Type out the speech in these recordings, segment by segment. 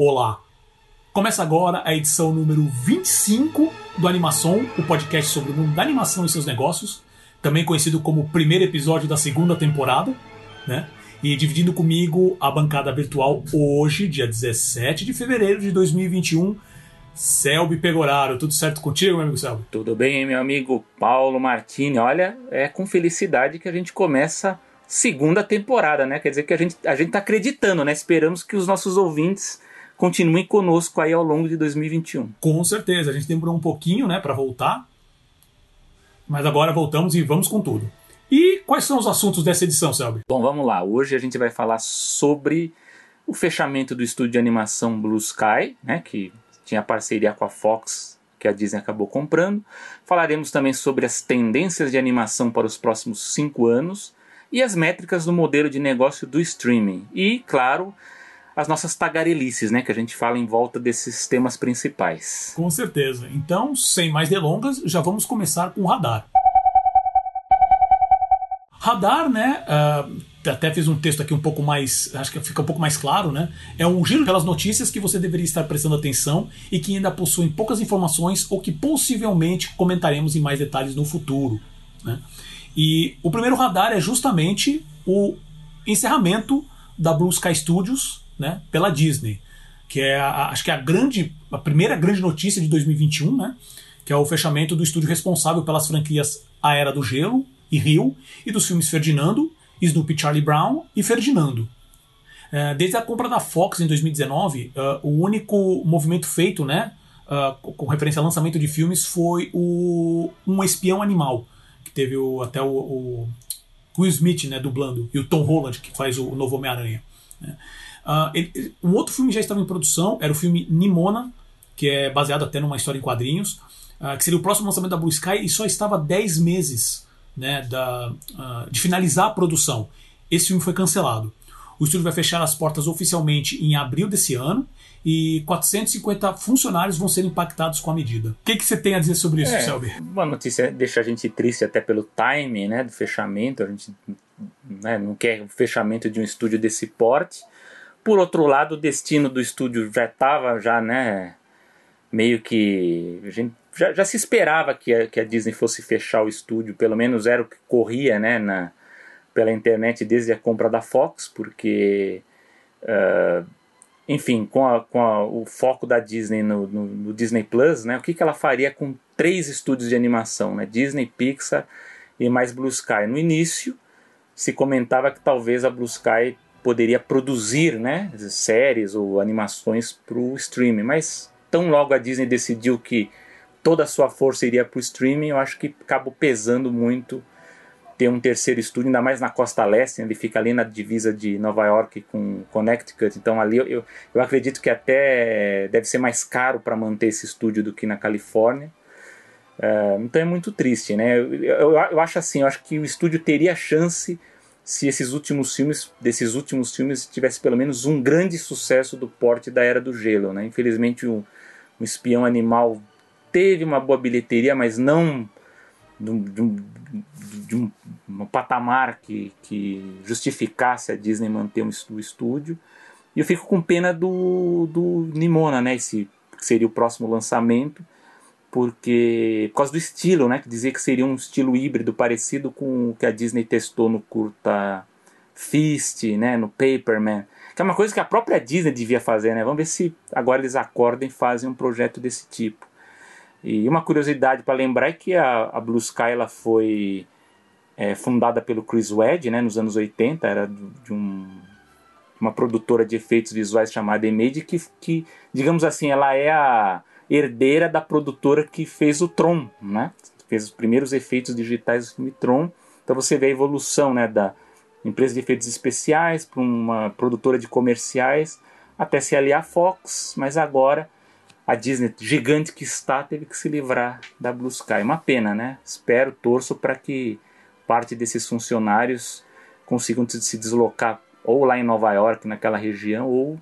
Olá! Começa agora a edição número 25 do Animação, o podcast sobre o mundo da animação e seus negócios, também conhecido como o primeiro episódio da segunda temporada, né? E dividindo comigo a bancada virtual hoje, dia 17 de fevereiro de 2021, Selby Pegoraro. Tudo certo contigo, meu amigo Selby? Tudo bem, meu amigo Paulo Martini. Olha, é com felicidade que a gente começa segunda temporada, né? Quer dizer que a gente, a gente tá acreditando, né? Esperamos que os nossos ouvintes continuem conosco aí ao longo de 2021. Com certeza, a gente demorou um pouquinho, né, para voltar, mas agora voltamos e vamos com tudo. E quais são os assuntos dessa edição, Selby? Bom, vamos lá. Hoje a gente vai falar sobre o fechamento do estúdio de animação Blue Sky, né, que tinha parceria com a Fox, que a Disney acabou comprando. Falaremos também sobre as tendências de animação para os próximos cinco anos e as métricas do modelo de negócio do streaming. E, claro, as nossas tagarelices, né, que a gente fala em volta desses temas principais. Com certeza. Então, sem mais delongas, já vamos começar com o radar. Radar, né? Uh, até fiz um texto aqui um pouco mais. Acho que fica um pouco mais claro, né? É um giro pelas notícias que você deveria estar prestando atenção e que ainda possuem poucas informações ou que possivelmente comentaremos em mais detalhes no futuro. Né? E o primeiro radar é justamente o encerramento da Blue Sky Studios né, pela Disney, que é a, acho que é a grande, a primeira grande notícia de 2021, né, que é o fechamento do estúdio responsável pelas franquias A Era do Gelo e Rio e dos filmes Ferdinando, Snoopy Charlie Brown e Ferdinando. É, desde a compra da Fox em 2019, uh, é, o único movimento feito, né, uh, com referência ao lançamento de filmes, foi o Um Espião Animal, que teve o, até o, o Will Smith né, dublando, e o Tom Holland, que faz o, novo Homem-Aranha. Né. Uh, ele, um outro filme já estava em produção, era o filme Nimona, que é baseado até numa história em quadrinhos, uh, que seria o próximo lançamento da Blue Sky e só estava 10 meses né, da, uh, de finalizar a produção. Esse filme foi cancelado. O estúdio vai fechar as portas oficialmente em abril desse ano e 450 funcionários vão ser impactados com a medida. O que, que você tem a dizer sobre isso, é, Selby? Uma notícia deixa a gente triste até pelo timing né, do fechamento. A gente né, não quer o fechamento de um estúdio desse porte. Por outro lado, o destino do estúdio já estava já, né, meio que a gente já, já se esperava que a, que a Disney fosse fechar o estúdio, pelo menos era o que corria, né, na, pela internet desde a compra da Fox, porque uh, enfim, com, a, com a, o foco da Disney no, no, no, Disney Plus, né, o que, que ela faria com três estúdios de animação, né, Disney, Pixar e mais Blue Sky. No início se comentava que talvez a Blue Sky poderia produzir né, séries ou animações para o streaming, mas tão logo a Disney decidiu que toda a sua força iria para o streaming, eu acho que acabou pesando muito ter um terceiro estúdio, ainda mais na costa leste, ele fica ali na divisa de Nova York com Connecticut, então ali eu, eu acredito que até deve ser mais caro para manter esse estúdio do que na Califórnia. Uh, então é muito triste, né? Eu, eu, eu, acho assim, eu acho que o estúdio teria chance se esses últimos filmes, desses últimos filmes, tivesse pelo menos um grande sucesso do porte da Era do Gelo, né? Infelizmente o, o Espião Animal teve uma boa bilheteria, mas não de um, de um, de um, um patamar que, que justificasse a Disney manter um, o estúdio. E eu fico com pena do, do Nimona, né? Esse seria o próximo lançamento porque por causa do estilo, né, que dizia que seria um estilo híbrido parecido com o que a Disney testou no curta Fist, né, no Paperman, que é uma coisa que a própria Disney devia fazer, né? Vamos ver se agora eles acordam e fazem um projeto desse tipo. E uma curiosidade para lembrar é que a, a, Blue Sky ela foi é, fundada pelo Chris Wedge, né, nos anos 80, era de um, uma produtora de efeitos visuais chamada Image, que, que, digamos assim, ela é a herdeira da produtora que fez o Tron, né? Fez os primeiros efeitos digitais do filme Tron. Então você vê a evolução, né, da empresa de efeitos especiais para uma produtora de comerciais até se aliar à Fox, mas agora a Disney, gigante que está, teve que se livrar da Blue Sky. Uma pena, né? Espero, torço para que parte desses funcionários consigam se deslocar ou lá em Nova York, naquela região, ou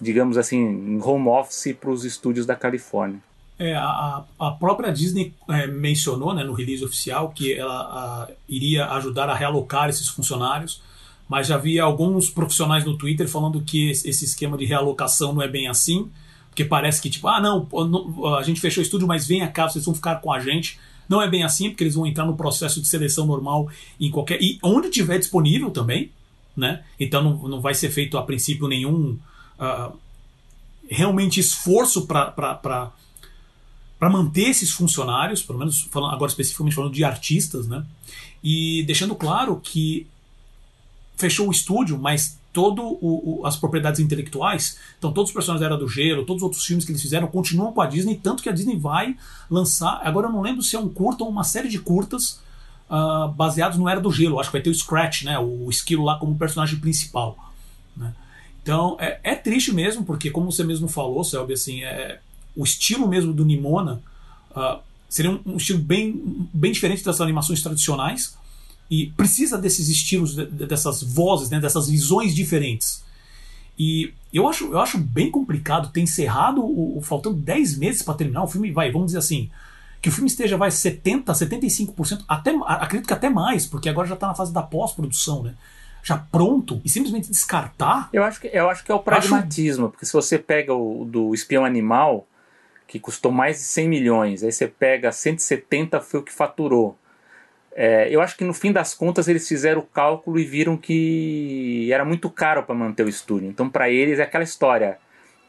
digamos assim, em home office para os estúdios da Califórnia. É, a, a própria Disney é, mencionou né, no release oficial que ela a, iria ajudar a realocar esses funcionários mas já vi alguns profissionais no Twitter falando que esse esquema de realocação não é bem assim, porque parece que, tipo, ah, não, a gente fechou o estúdio, mas vem cá, vocês vão ficar com a gente. Não é bem assim, porque eles vão entrar no processo de seleção normal em qualquer. E onde tiver disponível também, né? Então não, não vai ser feito a princípio nenhum uh, realmente esforço para manter esses funcionários, pelo menos falando, agora especificamente falando de artistas, né? E deixando claro que fechou o estúdio, mas todo o, o, as propriedades intelectuais, então todos os personagens da Era do Gelo, todos os outros filmes que eles fizeram continuam com a Disney, tanto que a Disney vai lançar, agora eu não lembro se é um curta ou uma série de curtas uh, baseados no Era do Gelo, acho que vai ter o Scratch, né, o Esquilo lá como personagem principal. Né? Então é, é, triste mesmo, porque como você mesmo falou, Selby, assim, é, o estilo mesmo do Nimona uh, seria um, um estilo bem, bem diferente das animações tradicionais, e precisa desses estilos, dessas vozes, né, dessas visões diferentes. E eu acho, eu acho bem complicado ter encerrado o, o faltando 10 meses para terminar o filme, vai, vamos dizer assim, que o filme esteja vai 70, 75%, até acredito que até mais, porque agora já está na fase da pós-produção, né? Já pronto e simplesmente descartar. Eu acho que eu acho que é o pragmatismo, acho... porque se você pega o do espião animal, que custou mais de 100 milhões, aí você pega 170 foi o que faturou. É, eu acho que no fim das contas eles fizeram o cálculo e viram que era muito caro para manter o estúdio. Então, para eles é aquela história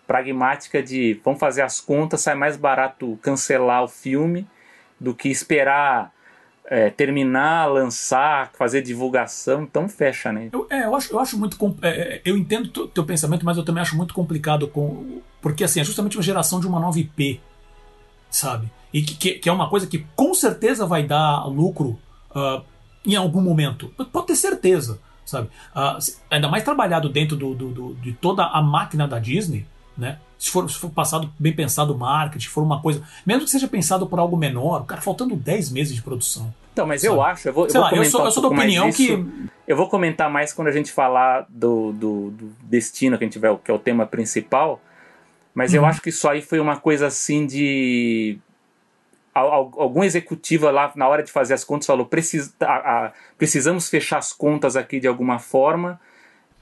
pragmática de vamos fazer as contas, sai mais barato cancelar o filme do que esperar é, terminar, lançar, fazer divulgação, então fecha, né? Eu, é, eu acho, eu acho muito. É, é, eu entendo o teu pensamento, mas eu também acho muito complicado com. Porque assim, é justamente uma geração de uma nova IP, sabe? E que, que é uma coisa que com certeza vai dar lucro uh, em algum momento. Pode ter certeza, sabe? Uh, ainda mais trabalhado dentro do, do, do, de toda a máquina da Disney, né? Se for, se for passado bem pensado o marketing, for uma coisa. Mesmo que seja pensado por algo menor, cara, faltando 10 meses de produção. Então, mas sabe? eu acho, eu vou, eu vou lá, comentar eu sou, um eu sou da opinião que. Eu vou comentar mais quando a gente falar do, do, do destino que a gente tiver, que é o tema principal. Mas uhum. eu acho que isso aí foi uma coisa assim de algum executivo lá na hora de fazer as contas falou Precis, a, a, precisamos fechar as contas aqui de alguma forma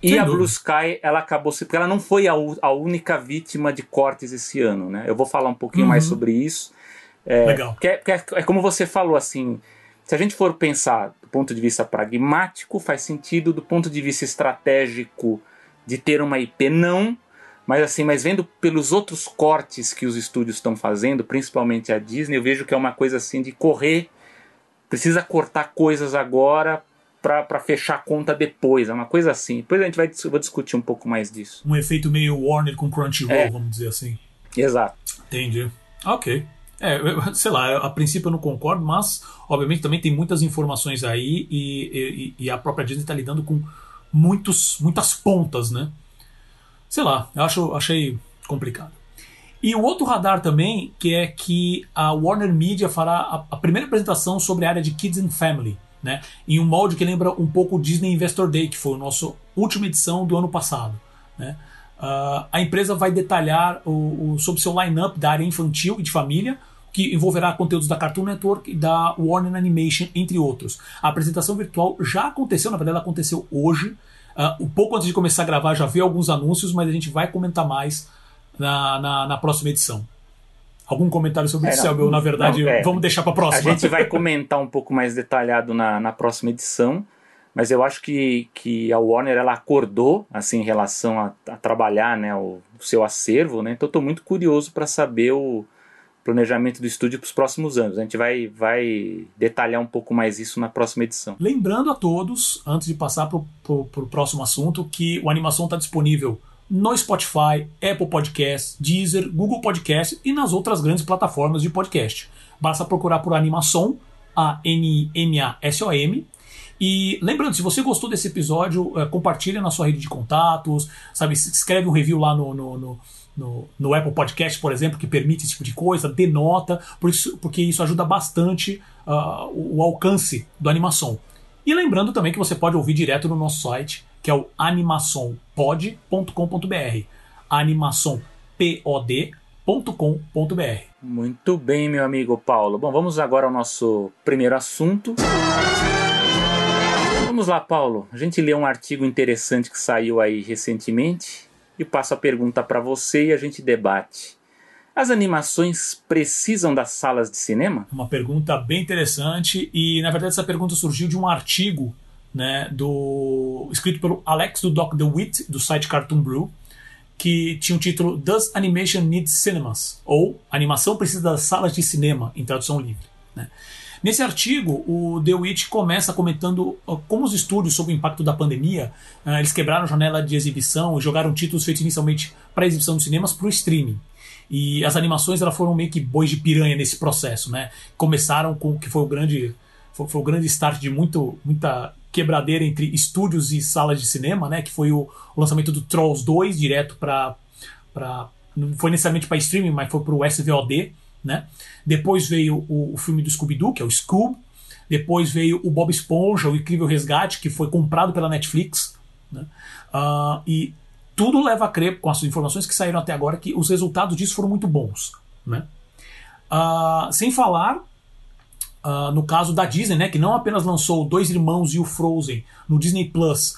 e Sem a dúvida. Blue Sky ela acabou se porque ela não foi a, a, única vítima de cortes esse ano né eu vou falar um pouquinho uhum. mais sobre isso é, Legal. Porque é, porque é, é como você falou assim se a gente for pensar do ponto de vista pragmático faz sentido do ponto de vista estratégico de ter uma IP não mas assim, mas vendo pelos outros cortes que os estúdios estão fazendo, principalmente a Disney, eu vejo que é uma coisa assim de correr, precisa cortar coisas agora para fechar a conta depois, é uma coisa assim. Depois a gente vai vou discutir um pouco mais disso. Um efeito meio Warner com Crunchyroll, é. vamos dizer assim. Exato. Entendi. Ok. É, sei lá, a princípio eu não concordo, mas obviamente também tem muitas informações aí e, e, e a própria Disney está lidando com muitos, muitas pontas, né? sei lá, eu acho, achei complicado. E o outro radar também, que é que a Warner Media fará a, a, primeira apresentação sobre a área de Kids and Family, né? Em um molde que lembra um pouco o Disney Investor Day, que foi a nossa última edição do ano passado, né? Uh, a empresa vai detalhar o, o, sobre seu line-up da área infantil e de família, que envolverá conteúdos da Cartoon Network e da Warner Animation, entre outros. A apresentação virtual já aconteceu, na verdade ela aconteceu hoje, Uh, um pouco antes de começar a gravar, já vi alguns anúncios, mas a gente vai comentar mais na, na, na próxima edição. Algum comentário sobre é, isso, Selby? Ou, na verdade, não, é, vamos deixar para a próxima? A gente vai comentar um pouco mais detalhado na, na próxima edição, mas eu acho que, que a Warner ela acordou assim, em relação a, a trabalhar né, o, o, seu acervo, né? então estou muito curioso para saber o, planejamento do estúdio para os próximos anos. A gente vai, vai detalhar um pouco mais isso na próxima edição. Lembrando a todos, antes de passar para o próximo assunto, que o Animação está disponível no Spotify, Apple Podcast, Deezer, Google Podcast e nas outras grandes plataformas de podcast. Basta procurar por Animação, A-N-M-A-S-O-M. E lembrando, se você gostou desse episódio, é, compartilha na sua rede de contatos, sabe, escreve um review lá no, no, no no, no Apple Podcast, por exemplo, que permite esse tipo de coisa, denota, por isso, porque isso ajuda bastante uh, o, o alcance do animação. E lembrando também que você pode ouvir direto no nosso site, que é o animaçãopod.com.br. animaçãopod.com.br. Muito bem, meu amigo Paulo. Bom, vamos agora ao nosso primeiro assunto Vamos lá, Paulo. A gente lê um artigo interessante que saiu aí recentemente e passo a pergunta para você e a gente debate. As animações precisam das salas de cinema? Uma pergunta bem interessante e na verdade essa pergunta surgiu de um artigo né, do escrito pelo Alex do Doc DeWitt do site Cartoon Brew que tinha o título Does Animation Need Cinemas? ou Animação precisa das salas de cinema em tradução livre. Né? Nesse artigo, o DeWitt começa comentando como os estúdios, sob o impacto da pandemia, ah, eles quebraram a janela de exibição e jogaram títulos feitos inicialmente para exibição nos cinemas para o streaming. E as animações elas foram meio que bois de piranha nesse processo, né? Começaram com o que foi o grande foi, foi, o grande start de muito, muita quebradeira entre estúdios e salas de cinema, né? Que foi o, o lançamento do Trolls 2 direto para não foi necessariamente para streaming, mas foi para o SVOD, né? Depois veio o, o filme do Scooby-Doo, que é o Scoob. Depois veio o Bob Esponja, o Incrível Resgate, que foi comprado pela Netflix. Né? Uh, e tudo leva a crer, com as informações que saíram até agora, que os resultados disso foram muito bons. Né? Uh, sem falar uh, no caso da Disney, né, que não apenas lançou Dois Irmãos e o Frozen no Disney Plus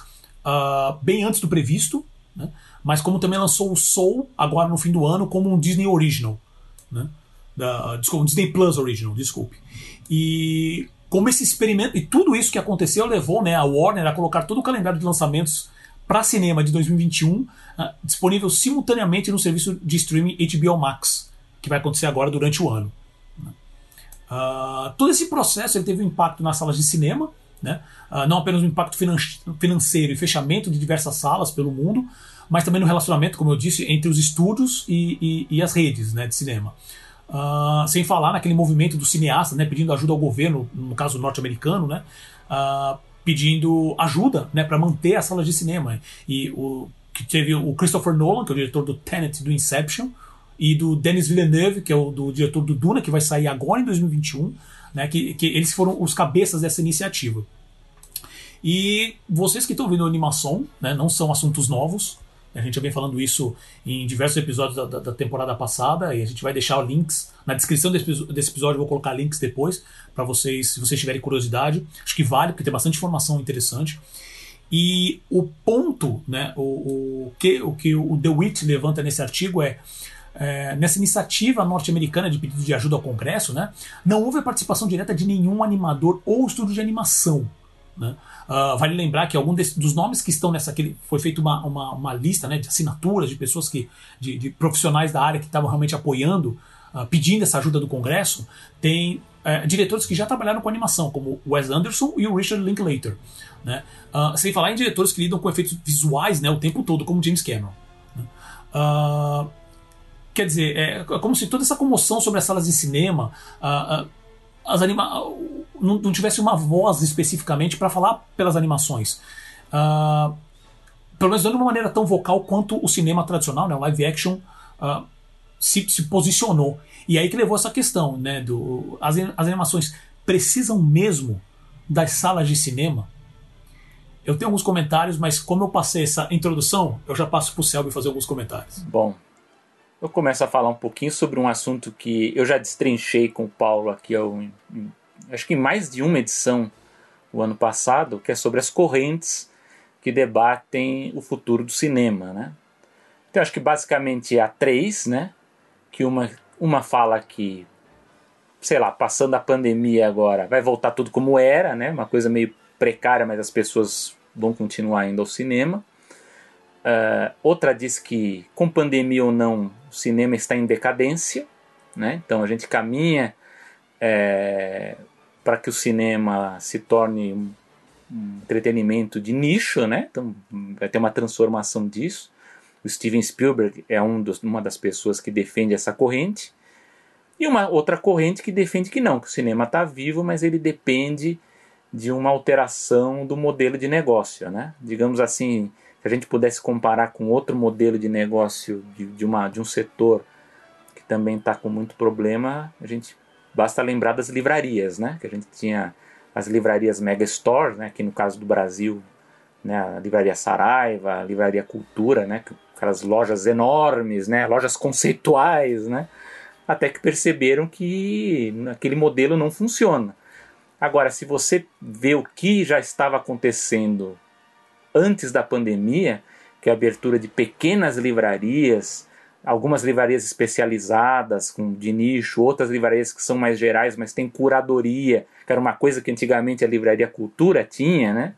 bem antes do previsto, né, mas como também lançou o Soul agora no fim do ano como um Disney Original. Né? Da, desculpa, Disney Plus Original, desculpe. E como esse experimento e tudo isso que aconteceu levou né, a Warner a colocar todo o calendário de lançamentos para cinema de 2021 uh, ah, disponível simultaneamente no serviço de streaming HBO Max, que vai acontecer agora durante o ano. Uh, todo esse processo ele teve um impacto nas salas de cinema, né? Uh, não apenas um impacto finan financeiro e fechamento de diversas salas pelo mundo, mas também no relacionamento, como eu disse, entre os estúdios e, e, e as redes né, de cinema. Uh, sem falar naquele movimento dos cineastas, né, pedindo ajuda ao governo, no caso norte-americano, né, uh, pedindo ajuda né, para manter as salas de cinema. E o que teve o Christopher Nolan, que é o diretor do Tenet do Inception, e do Denis Villeneuve, que é o do diretor do Duna, que vai sair agora em 2021, né, que, que eles foram os cabeças dessa iniciativa. E vocês que estão vendo animação, né, não são assuntos novos, a gente já vem falando isso em diversos episódios da, da, da temporada passada e a gente vai deixar links na descrição desse, desse episódio. Vou colocar links depois para vocês, se vocês tiverem curiosidade. Acho que vale, porque tem bastante informação interessante. E o ponto, né, o, o, que, o que o DeWitt levanta nesse artigo é, é, nessa iniciativa norte-americana de pedido de ajuda ao Congresso, né, não houve a participação direta de nenhum animador ou estúdio de animação. Né? Uh, vale lembrar que algum desse, dos nomes que estão nessa. Que foi feita uma, uma, uma, lista né, de assinaturas de pessoas que. de, de profissionais da área que estavam realmente apoiando, uh, pedindo essa ajuda do Congresso. Tem uh, diretores que já trabalharam com animação, como Wes Anderson e o Richard Linklater. Né? Ah, sem falar em diretores que lidam com efeitos visuais né, o tempo todo, como James Cameron. Né? Quer dizer, é como se toda essa comoção sobre as salas de cinema, as anima não, não, tivesse uma voz especificamente para falar pelas animações. Uh, pelo menos de uma maneira tão vocal quanto o cinema tradicional, né, o live action, uh, se, se, posicionou. E aí que levou essa questão, né? Do, as, as animações precisam mesmo das salas de cinema? Eu tenho alguns comentários, mas como eu passei essa introdução, eu já passo para o Selby fazer alguns comentários. Bom, eu começo a falar um pouquinho sobre um assunto que eu já destrinchei com o Paulo aqui, acho que em mais de uma edição o ano passado, que é sobre as correntes que debatem o futuro do cinema, né? Então acho que basicamente há três, né? Que uma, uma fala que, sei lá, passando a pandemia agora, vai voltar tudo como era, né? Uma coisa meio precária, mas as pessoas vão continuar indo ao cinema. Uh, outra diz que, com pandemia ou não, o cinema está em decadência, né? então a gente caminha é, para que o cinema se torne um, entretenimento de nicho, né? então vai ter uma transformação disso. O Steven Spielberg é um dos, uma das pessoas que defende essa corrente, e uma outra corrente que defende que não, que o cinema está vivo, mas ele depende de uma alteração do modelo de negócio. Né? Digamos assim, se a gente pudesse comparar com outro modelo de negócio de, de, uma, de um setor que também está com muito problema, a gente basta lembrar das livrarias, né? Que a gente tinha as livrarias Mega Store, né? Que no caso do Brasil, né? A livraria Saraiva, a livraria Cultura, né? Aquelas lojas enormes, né? Lojas conceituais, né? Até que perceberam que aquele modelo não funciona. Agora, se você vê o que já estava acontecendo antes da pandemia, que é a abertura de pequenas livrarias, algumas livrarias especializadas, com, de nicho, outras livrarias que são mais gerais, mas tem curadoria, que era uma coisa que antigamente a Livraria Cultura tinha, né?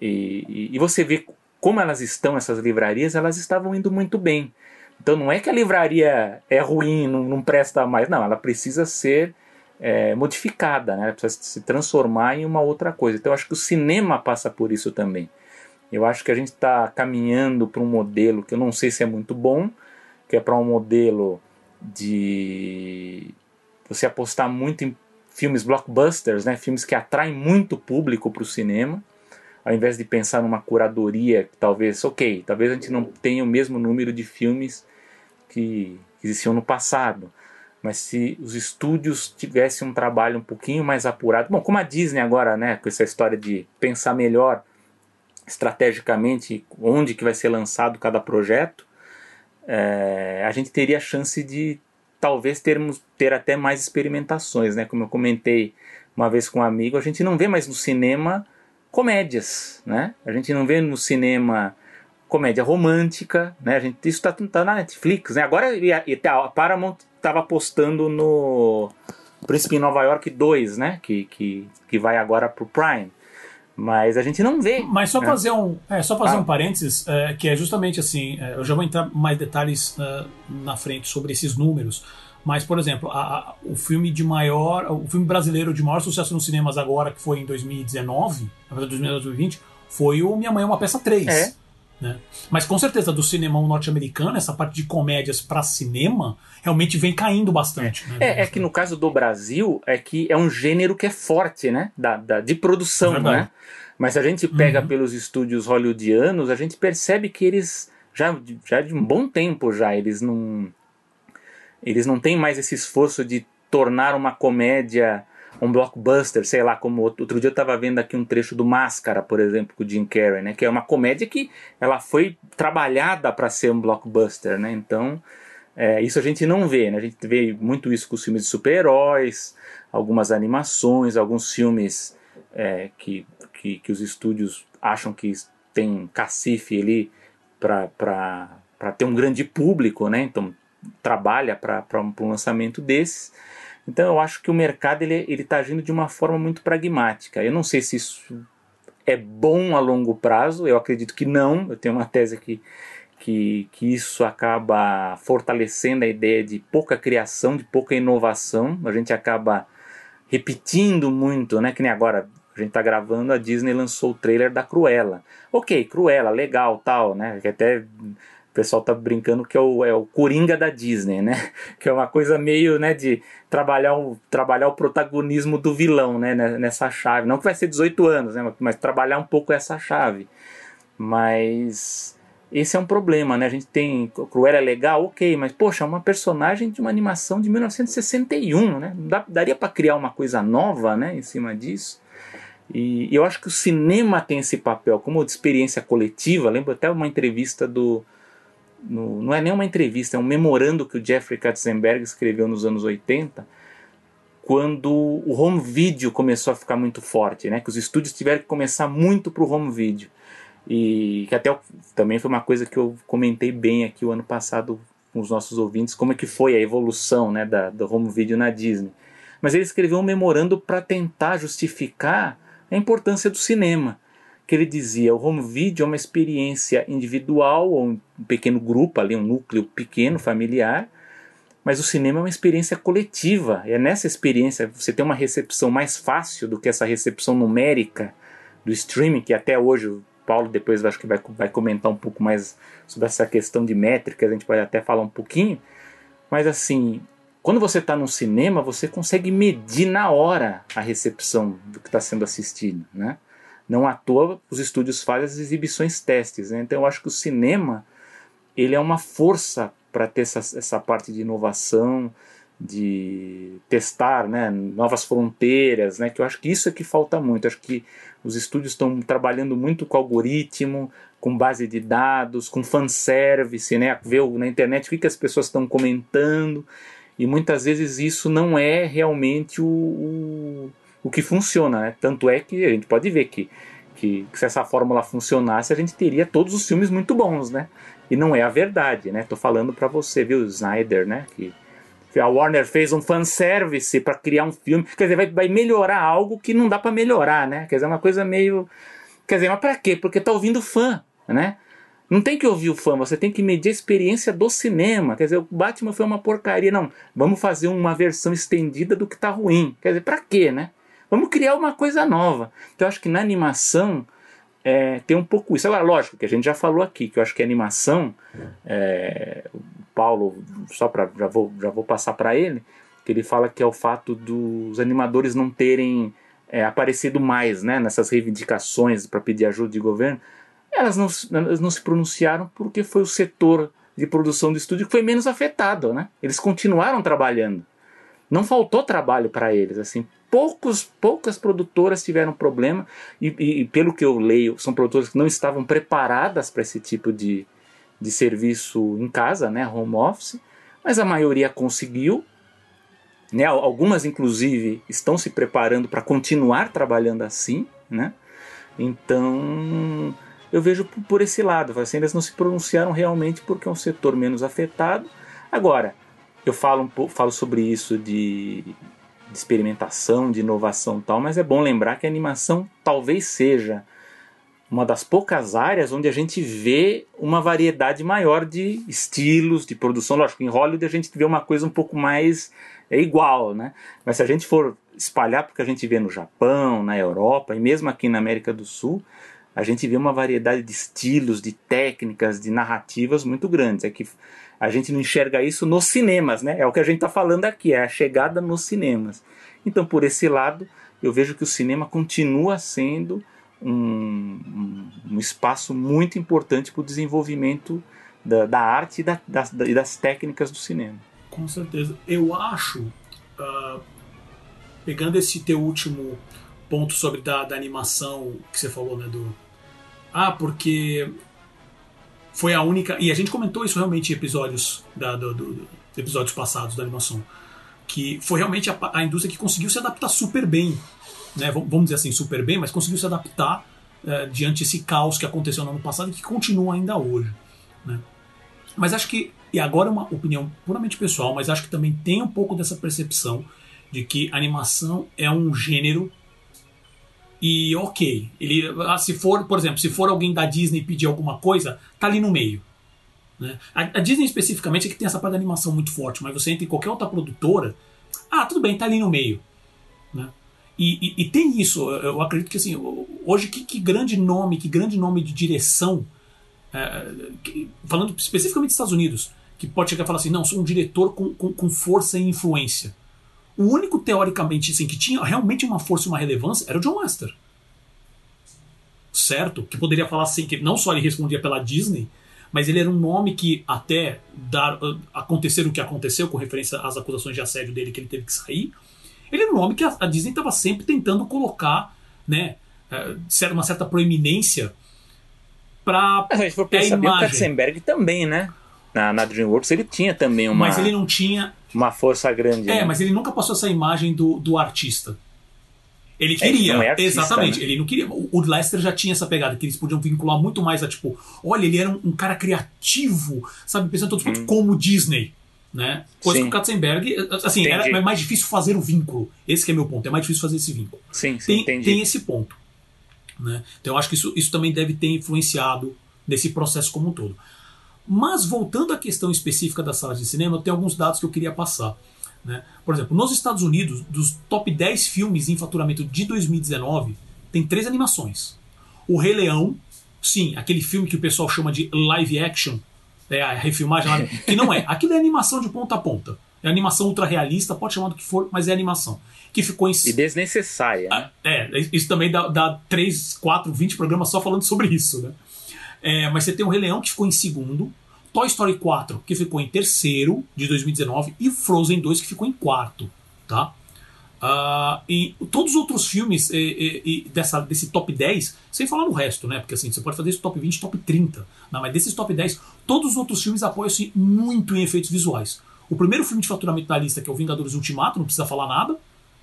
E, e, e você vê como elas estão, essas livrarias, elas estavam indo muito bem. Então não é que a livraria é ruim, não, não presta mais, não, ela precisa ser é, modificada, né? ela precisa se transformar em uma outra coisa. Então eu acho que o cinema passa por isso também. Eu acho que a gente está caminhando para um modelo que eu não sei se é muito bom, que é para um modelo de você apostar muito em filmes blockbusters, né? filmes que atraem muito público para o cinema, ao invés de pensar numa curadoria que talvez, ok, talvez a gente não tenha o mesmo número de filmes que existiam no passado, mas se os estúdios tivessem um trabalho um pouquinho mais apurado, bom, como a Disney agora, né, com essa história de pensar melhor estrategicamente onde que vai ser lançado cada projeto, é, a gente teria a chance de talvez termos ter até mais experimentações, né? Como eu comentei uma vez com um amigo, a gente não vê mais no cinema comédias, né? A gente não vê no cinema comédia romântica, né? A gente isso está tá na Netflix, né? Agora e a, e a Paramount estava apostando no Príncipe em Nova York 2, né? Que, que, que vai agora pro Prime. Mas a gente não vê. Mas só né? fazer um, é, só fazer ah. um parênteses, é, que é justamente assim, é, eu já vou entrar mais detalhes uh, na frente sobre esses números. Mas, por exemplo, a, a, o filme de maior, o filme brasileiro de maior sucesso nos cinemas agora, que foi em 2019, na verdade 2020, foi o Minha Mãe é uma Peça 3. É. Né? Mas com certeza do cinema norte-americano, essa parte de comédias para cinema realmente vem caindo bastante. É, né? é, é, que no caso do Brasil é que é um gênero que é forte, né? Da, da de produção, é né? Mas se a gente pega uhum. pelos estúdios hollywoodianos, a gente percebe que eles já, já de um bom tempo já eles não eles não têm mais esse esforço de tornar uma comédia um blockbuster, sei lá, como outro, outro dia eu estava vendo aqui um trecho do Máscara, por exemplo, com o Jim Carrey, né, que é uma comédia que ela foi trabalhada para ser um blockbuster, né? Então, é, isso a gente não vê, né? A gente vê muito isso com os filmes de super-heróis, algumas animações, alguns filmes é, que, que, que, os estúdios acham que tem cacife ali para ter um grande público, né? Então, trabalha para um, lançamento desses. Então eu acho que o mercado ele está agindo de uma forma muito pragmática. Eu não sei se isso é bom a longo prazo. Eu acredito que não. Eu tenho uma tese que, que isso acaba fortalecendo a ideia de pouca criação, de pouca inovação. A gente acaba repetindo muito, né? Que nem agora a gente está gravando, a Disney lançou o trailer da Cruella. Ok, Cruella, legal, tal, né? Que até pessoal tá brincando que é o, é o Coringa da Disney, né? Que é uma coisa meio, né, de trabalhar o, trabalhar o protagonismo do vilão, né, nessa chave. Não que vai ser 18 anos, né, mas trabalhar um pouco essa chave. Mas esse é um problema, né? A gente tem Cruella é legal, ok, mas poxa, é uma personagem de uma animação de 1961, né? Daria para criar uma coisa nova, né, em cima disso. E, e eu acho que o cinema tem esse papel como de experiência coletiva. Lembro até uma entrevista do no, não é nem uma entrevista, é um memorando que o Jeffrey Katzenberg escreveu nos anos 80, quando o home video começou a ficar muito forte, né? Que os estúdios tiveram que começar muito para o home video. E que até também foi uma coisa que eu comentei bem aqui o ano passado com os nossos ouvintes, como é que foi a evolução né, da, do home video na Disney. Mas ele escreveu um memorando para tentar justificar a importância do cinema que ele dizia: o home video é uma experiência individual ou um pequeno grupo, ali um núcleo pequeno, familiar, mas o cinema é uma experiência coletiva. É nessa experiência você tem uma recepção mais fácil do que essa recepção numérica do streaming, que até hoje o Paulo depois acho que vai, vai comentar um pouco mais sobre essa questão de métricas, a gente pode até falar um pouquinho. Mas assim, quando você está no cinema, você consegue medir na hora a recepção do que está sendo assistido, né? Não à toa os estúdios fazem as exibições testes. Né? Então eu acho que o cinema ele é uma força para ter essa, essa parte de inovação, de testar né, novas fronteiras, né, que eu acho que isso é que falta muito. Eu acho que os estúdios estão trabalhando muito com algoritmo, com base de dados, com fanservice, né, ver na internet o que, que as pessoas estão comentando, e muitas vezes isso não é realmente o, o o que funciona, né? Tanto é que a gente pode ver que, que, que se essa fórmula funcionasse, a gente teria todos os filmes muito bons, né? E não é a verdade, né? Tô falando para você, viu, Snyder, né? Que a Warner fez um fanservice para criar um filme. Quer dizer, vai, vai melhorar algo que não dá para melhorar, né? Quer dizer, é uma coisa meio. Quer dizer, mas pra quê? Porque tá ouvindo fã, né? Não tem que ouvir o fã, você tem que medir a experiência do cinema. Quer dizer, o Batman foi uma porcaria. Não, vamos fazer uma versão estendida do que tá ruim. Quer dizer, pra quê, né? Vamos criar uma coisa nova. Então eu acho que na animação é, tem um pouco isso. Agora, lógico que a gente já falou aqui, que eu acho que a animação, é, o Paulo, só para já vou, já vou passar para ele, que ele fala que é o fato dos animadores não terem é, aparecido mais né, nessas reivindicações para pedir ajuda de governo. Elas não, elas não se pronunciaram porque foi o setor de produção do estúdio que foi menos afetado. Né? Eles continuaram trabalhando. Não faltou trabalho para eles. assim poucos, poucas produtoras tiveram problema, e, e, pelo que eu leio, são produtoras que não estavam preparadas para esse tipo de, de serviço em casa, né, home office, mas a maioria conseguiu. Né, algumas, inclusive, estão se preparando para continuar trabalhando assim. Né? Então, eu vejo por esse lado. Assim, eles não se pronunciaram realmente porque é um setor menos afetado. Agora, eu falo, um pouco, falo sobre isso de de experimentação, de inovação tal, mas é bom lembrar que a animação talvez seja uma das poucas áreas onde a gente vê uma variedade maior de estilos, de produção. Lógico, em Hollywood a gente vê uma coisa um pouco mais é igual, né? Mas se a gente for espalhar porque a gente vê no Japão, na Europa e mesmo aqui na América do Sul, a gente vê uma variedade de estilos, de técnicas, de narrativas muito grandes. É que a gente não enxerga isso nos cinemas, né? É o que a gente está falando aqui, é a chegada nos cinemas. Então, por esse lado, eu vejo que o cinema continua sendo um, um, espaço muito importante para o desenvolvimento da, da arte e da, das, das, técnicas do cinema. Com certeza. Eu acho, uh, pegando esse teu último ponto sobre da, da animação que você falou, né, do ah, porque foi a única. E a gente comentou isso realmente em episódios, da, do, do, episódios passados da animação. Que foi realmente a, a, indústria que conseguiu se adaptar super bem. Né? Vamos dizer assim, super bem, mas conseguiu se adaptar é, diante desse caos que aconteceu no ano passado e que continua ainda hoje. Né? Mas acho que, e agora é uma opinião puramente pessoal, mas acho que também tem um pouco dessa percepção de que animação é um gênero e ok. Ele, ah, se for, por exemplo, se for alguém da Disney pedir alguma coisa, tá ali no meio. Né? A, a, Disney especificamente é que tem essa parte da animação muito forte, mas você entra em qualquer outra produtora, ah, tudo bem, tá ali no meio. Né? E, e, e tem isso, eu acredito que assim, hoje que, que grande nome, que grande nome de direção, é, que, falando especificamente dos Estados Unidos, que pode chegar e falar assim, não, sou um diretor com, com, com força e influência. O único, teoricamente, assim, que tinha realmente uma força e uma relevância era o John Lester. Certo? Que poderia falar assim, que não só ele respondia pela Disney, mas ele era um nome que, até dar, uh, acontecer o que aconteceu, com referência às acusações de assédio dele, que ele teve que sair, ele era um nome que a, a Disney estava sempre tentando colocar, né, uh, uma certa proeminência para a gente for pensar bem, o Katzenberg também, né? Na, na DreamWorks ele tinha também uma. Mas ele não tinha uma força grande. É, né? mas ele nunca passou essa imagem do, do artista. Ele queria, ele é artista, exatamente. Né? Ele não queria. O Lester já tinha essa pegada, que eles podiam vincular muito mais a tipo, olha, ele era um, um cara criativo, sabe? Pensando todos hum. como Disney. Né? Coisa sim. que o Katzenberg, assim, era, é mais difícil fazer o vínculo. Esse é meu ponto, é mais difícil fazer esse vínculo. Sim, sim, tem, tem esse ponto. Né? Então eu acho que isso, isso também deve ter influenciado nesse processo como um todo. Mas voltando à questão específica das salas de cinema, eu tenho alguns dados que eu queria passar. Né? Por exemplo, nos Estados Unidos, dos top 10 filmes em faturamento de 2019, tem três animações. O Rei Leão, sim, aquele filme que o pessoal chama de live action, é a refilmagem lá, que não é. Aquilo é animação de ponta a ponta. É animação ultra realista, pode chamar do que for, mas é animação. Que ficou em. E desnecessária, né? É, isso também dá, dá 3, 4, 20 programas só falando sobre isso, né? É, mas você tem o Rei Leão que ficou em segundo, Toy Story 4 que ficou em terceiro de 2019 e Frozen 2 que ficou em quarto, tá? Uh, e todos os outros filmes e, e, dessa, desse top 10, sem falar no resto, né? Porque assim, você pode fazer esse top 20, top 30. Não, mas desses top 10, todos os outros filmes apoiam-se muito em efeitos visuais. O primeiro filme de faturamento da lista, que é o Vingadores Ultimato, não precisa falar nada.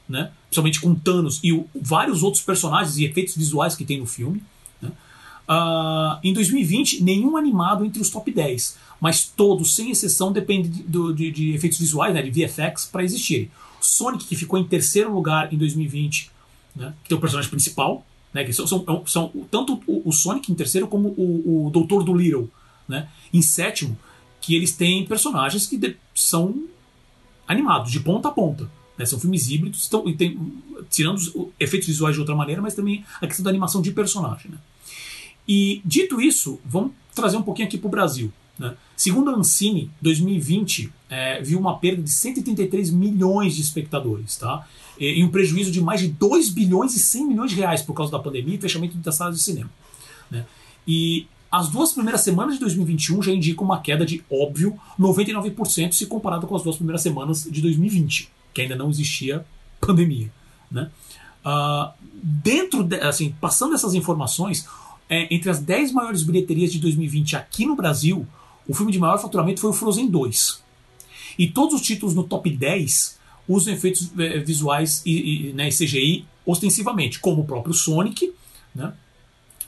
né? principalmente com Thanos e o, vários outros personagens e efeitos visuais que tem no filme. Uh, em 2020, nenhum animado entre os top 10, mas todos, sem exceção, dependem de, de, de efeitos visuais, né, de VFX, para existirem. Sonic, que ficou em terceiro lugar em 2020, né, que tem o personagem principal, né, que são, são, são tanto o, o, Sonic em terceiro como o, o Doutor do Little. Né, em sétimo, que eles têm personagens que de, são animados, de ponta a ponta. Né, são filmes híbridos, estão, tem, tirando os efeitos visuais de outra maneira, mas também a questão da animação de personagem. Né. E dito isso, vamos trazer um pouquinho aqui para o Brasil. Né? Segundo a Ancine, 2020 é, viu uma perda de 133 milhões de espectadores, tá? E, e, um prejuízo de mais de 2 bilhões e 100 milhões de reais por causa da pandemia e fechamento das salas de cinema. Né? E as duas primeiras semanas de 2021 já indicam uma queda de, óbvio, 99% se comparado com as duas primeiras semanas de 2020, que ainda não existia pandemia. Né? Uh, dentro, de, assim, passando essas informações, é, entre as 10 maiores bilheterias de 2020 aqui no Brasil, o filme de maior faturamento foi o Frozen 2. E todos os títulos no top 10 usam efeitos é, visuais e, e né, CGI ostensivamente, como o próprio Sonic. Né?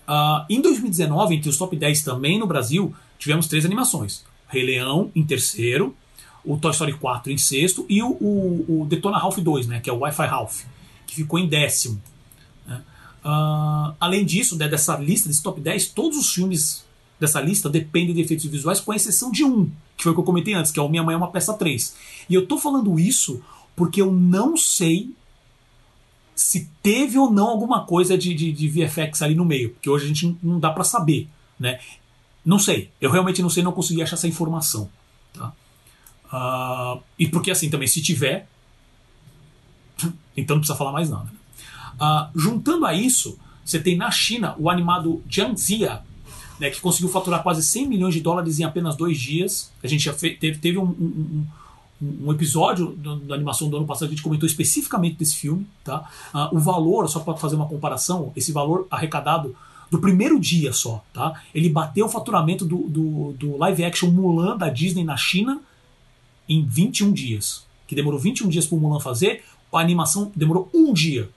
Uh, em 2019, entre os top 10 também no Brasil, tivemos três animações: Rei Leão em terceiro, o Toy Story 4 em sexto e o, o, o Detona Ralph 2, né, que é o Wi-Fi Ralph, que ficou em décimo. Uh, além disso, né, dessa lista, desse top 10, todos os filmes dessa lista dependem de efeitos visuais, com exceção de um, que foi o que eu comentei antes, que é o Minha Mãe é uma Peça 3. E eu tô falando isso porque eu não sei se teve ou não alguma coisa de, de, de VFX ali no meio, porque hoje a gente não dá para saber, né? Não sei, eu realmente não sei, não consegui achar essa informação, tá? Uh, e porque assim também, se tiver, então não precisa falar mais nada. Uh, juntando a isso, você tem na China o animado Jiangxia, né, que conseguiu faturar quase 100 milhões de dólares em apenas dois dias. A gente já teve, teve um, um, um, episódio da animação do ano passado que a gente comentou especificamente desse filme. Tá? Uh, o valor, só para fazer uma comparação, esse valor arrecadado do primeiro dia só, tá? ele bateu o faturamento do, do, do live action Mulan da Disney na China em 21 dias. Que demorou 21 dias para o Mulan fazer, a animação demorou um dia.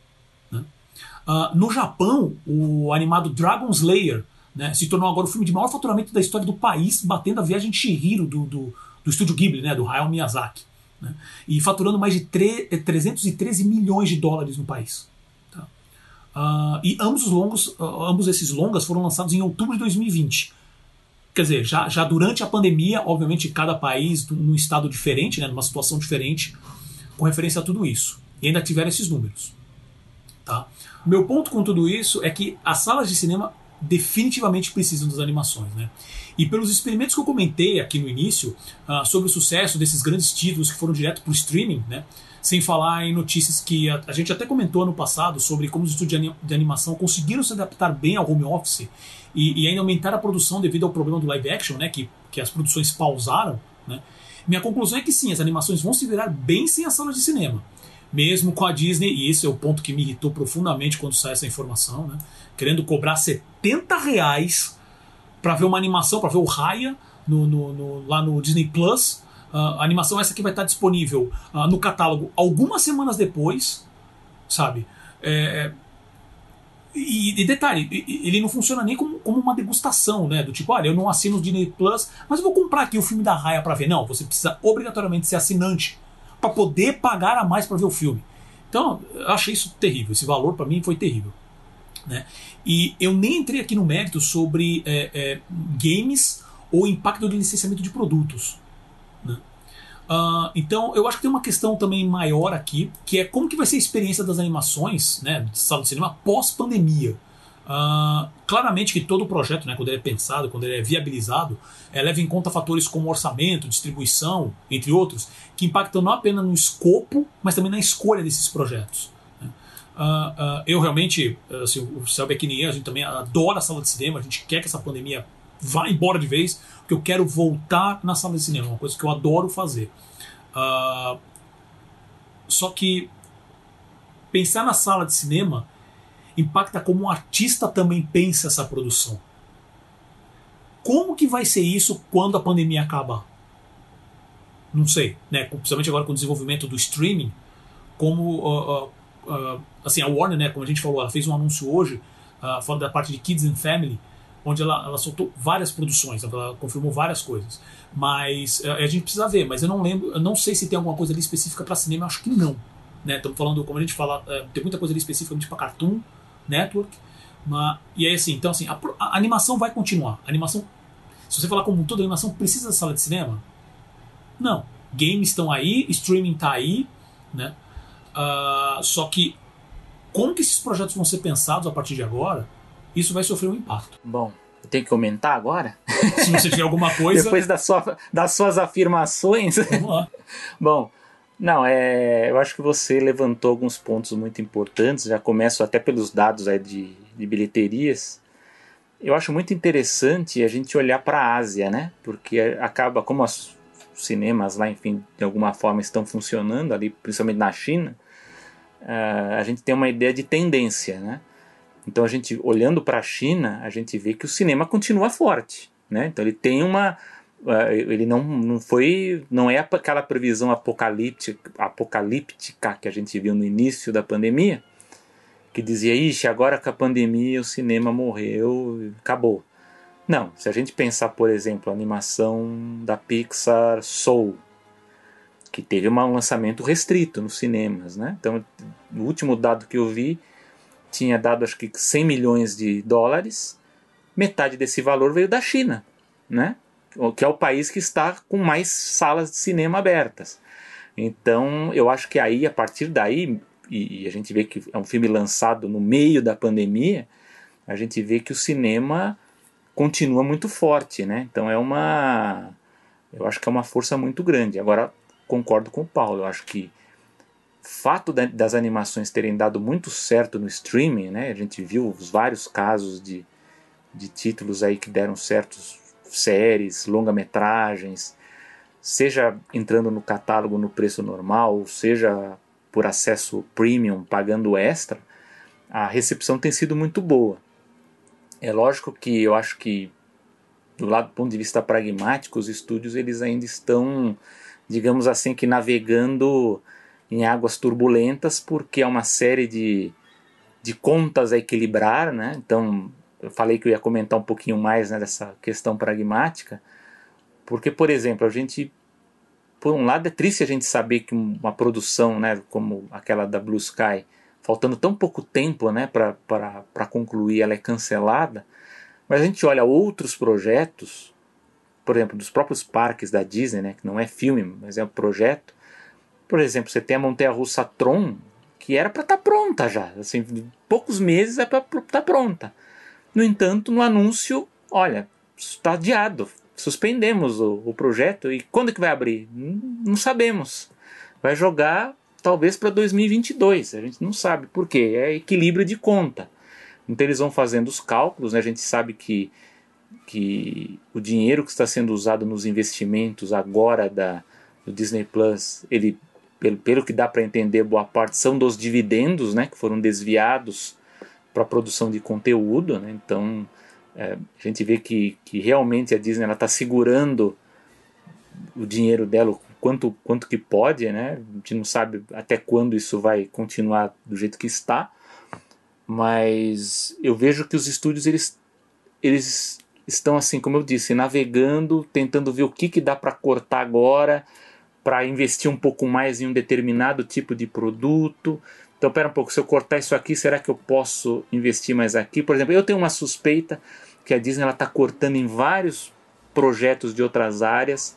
Uh, no Japão, o animado Dragon Slayer né, se tornou agora o filme de maior faturamento da história do país, batendo a viagem de Shihiro do, do, do estúdio Ghibli, né, do Hayao Miyazaki. Né, e faturando mais de 313 milhões de dólares no país. Tá? Uh, e ambos, os longos, uh, ambos esses longas foram lançados em outubro de 2020. Quer dizer, já, já durante a pandemia, obviamente, cada país num estado diferente, né, numa situação diferente, com referência a tudo isso. E ainda tiveram esses números. Tá? Meu ponto com tudo isso é que as salas de cinema definitivamente precisam das animações, né? E pelos experimentos que eu comentei aqui no início uh, sobre o sucesso desses grandes títulos que foram direto para o streaming, né? Sem falar em notícias que a, a, gente até comentou no passado sobre como os estúdios de, animação conseguiram se adaptar bem ao home office e, e, ainda aumentar a produção devido ao problema do live action, né? Que, que as produções pausaram, né? Minha conclusão é que sim, as animações vão se virar bem sem as salas de cinema mesmo com a Disney, e esse é o ponto que me irritou profundamente quando saiu essa informação, né? querendo cobrar 70 reais para ver uma animação, para ver o Raya no, no, no, lá no Disney Plus. Uh, a animação essa que vai estar disponível uh, no catálogo algumas semanas depois, sabe? É, e, e, detalhe, ele não funciona nem como, como, uma degustação, né? Do tipo, olha, eu não assino o Disney Plus, mas eu vou comprar aqui o filme da Raya para ver. Não, você precisa obrigatoriamente ser assinante para poder pagar a mais para ver o filme. Então, eu achei isso terrível. Esse valor para mim foi terrível. Né? E eu nem entrei aqui no mérito sobre é, é, games ou impacto do licenciamento de produtos. Né? Uh, então, eu acho que tem uma questão também maior aqui, que é como que vai ser a experiência das animações, né, de sala de cinema pós-pandemia. Uh, claramente que todo projeto, né, quando ele é pensado, quando ele é viabilizado, é, leva em conta fatores como orçamento, distribuição, entre outros, que impactam não apenas no escopo, mas também na escolha desses projetos. Uh, uh, eu realmente, assim, o aqui nem a gente também adora a sala de cinema, a gente quer que essa pandemia vá embora de vez, porque eu quero voltar na sala de cinema, uma coisa que eu adoro fazer. só que pensar na sala de cinema impacta como um artista também pensa essa produção. Como que vai ser isso quando a pandemia acabar? Não sei, né? Principalmente agora com o desenvolvimento do streaming, como uh, uh, assim a Warner, né, como a gente falou, ela fez um anúncio hoje uh, fora da parte de Kids and Family, onde ela, ela soltou várias produções, ela confirmou várias coisas. Mas a gente precisa ver, mas eu não lembro, eu não sei se tem alguma coisa ali específica para cinema, acho que não. Né? Estamos falando, como a gente fala, tem muita coisa ali especificamente para Cartoon Network. Mas, e aí assim, então assim, a, a, animação vai continuar. A animação, se você falar como toda animação precisa da sala de cinema? Não. Games estão aí, streaming está aí, né? Uh, só que como que esses projetos vão ser pensados a partir de agora, isso vai sofrer um impacto. Bom, eu tenho que comentar agora? Se você tiver alguma coisa. Depois da sua, das suas afirmações. Vamos lá. Bom, não, é, eu acho que você levantou alguns pontos muito importantes. Já começo até pelos dados aí de, de bilheterias. Eu acho muito interessante a gente olhar para a Ásia, né? Porque acaba, como as cinemas lá, enfim, de alguma forma estão funcionando ali, principalmente na China, uh, a gente tem uma ideia de tendência, né? Então a gente olhando para a China, a gente vê que o cinema continua forte, né? Então ele tem uma ele não, não foi não é aquela previsão apocalíptica, apocalíptica que a gente viu no início da pandemia, que dizia, ixi, agora com a pandemia o cinema morreu, acabou. Não, se a gente pensar, por exemplo, a animação da Pixar Soul, que teve um lançamento restrito nos cinemas, né? Então, o último dado que eu vi tinha dado acho que 100 milhões de dólares, metade desse valor veio da China, né? Que é o país que está com mais salas de cinema abertas. Então, eu acho que aí, a partir daí, e, a gente vê que é um filme lançado no meio da pandemia, a gente vê que o cinema continua muito forte, né? Então é uma, eu acho que é uma força muito grande. Agora concordo com o Paulo, eu acho que fato das animações terem dado muito certo no streaming, né? A gente viu os vários casos de, de títulos aí que deram certos séries, longa-metragens, seja entrando no catálogo no preço normal, seja por acesso premium, pagando extra, a recepção tem sido muito boa. É lógico que eu acho que do lado do ponto de vista pragmático, os estúdios eles ainda estão, digamos assim, que navegando em águas turbulentas, porque é uma série de, de contas a equilibrar, né? Então, eu falei que eu ia comentar um pouquinho mais né, dessa questão pragmática, porque, por exemplo, a gente, por um lado, é triste a gente saber que uma produção, né, como aquela da Blue Sky, faltando tão pouco tempo né, para concluir, ela é cancelada. Mas a gente olha outros projetos, por exemplo, dos próprios parques da Disney, né, que não é filme, mas é um projeto. Por exemplo, você tem a Montanha Russa Tron, que era para estar tá pronta já. Assim, poucos meses é para estar tá pronta. No entanto, no anúncio, olha, está adiado. Suspendemos o, o projeto e quando que vai abrir? Não, sabemos. Vai jogar talvez para 2022. A gente não sabe por quê. É equilíbrio de conta. Então eles vão fazendo os cálculos. Né? A gente sabe que, que o dinheiro que está sendo usado nos investimentos agora da, do Disney Plus, ele, pelo, pelo que dá para entender, boa parte são dos dividendos né? que foram desviados para produção de conteúdo. Né? Então é, a gente vê que, que realmente a Disney está segurando o dinheiro dela, quanto, quanto que pode, né? A gente não sabe até quando isso vai continuar do jeito que está, mas eu vejo que os estúdios eles, eles estão assim, como eu disse, navegando, tentando ver o que, que dá para cortar agora, para investir um pouco mais em um determinado tipo de produto. Então, pera um pouco, se eu cortar isso aqui, será que eu posso investir mais aqui? Por exemplo, eu tenho uma suspeita que a Disney está cortando em vários projetos de outras áreas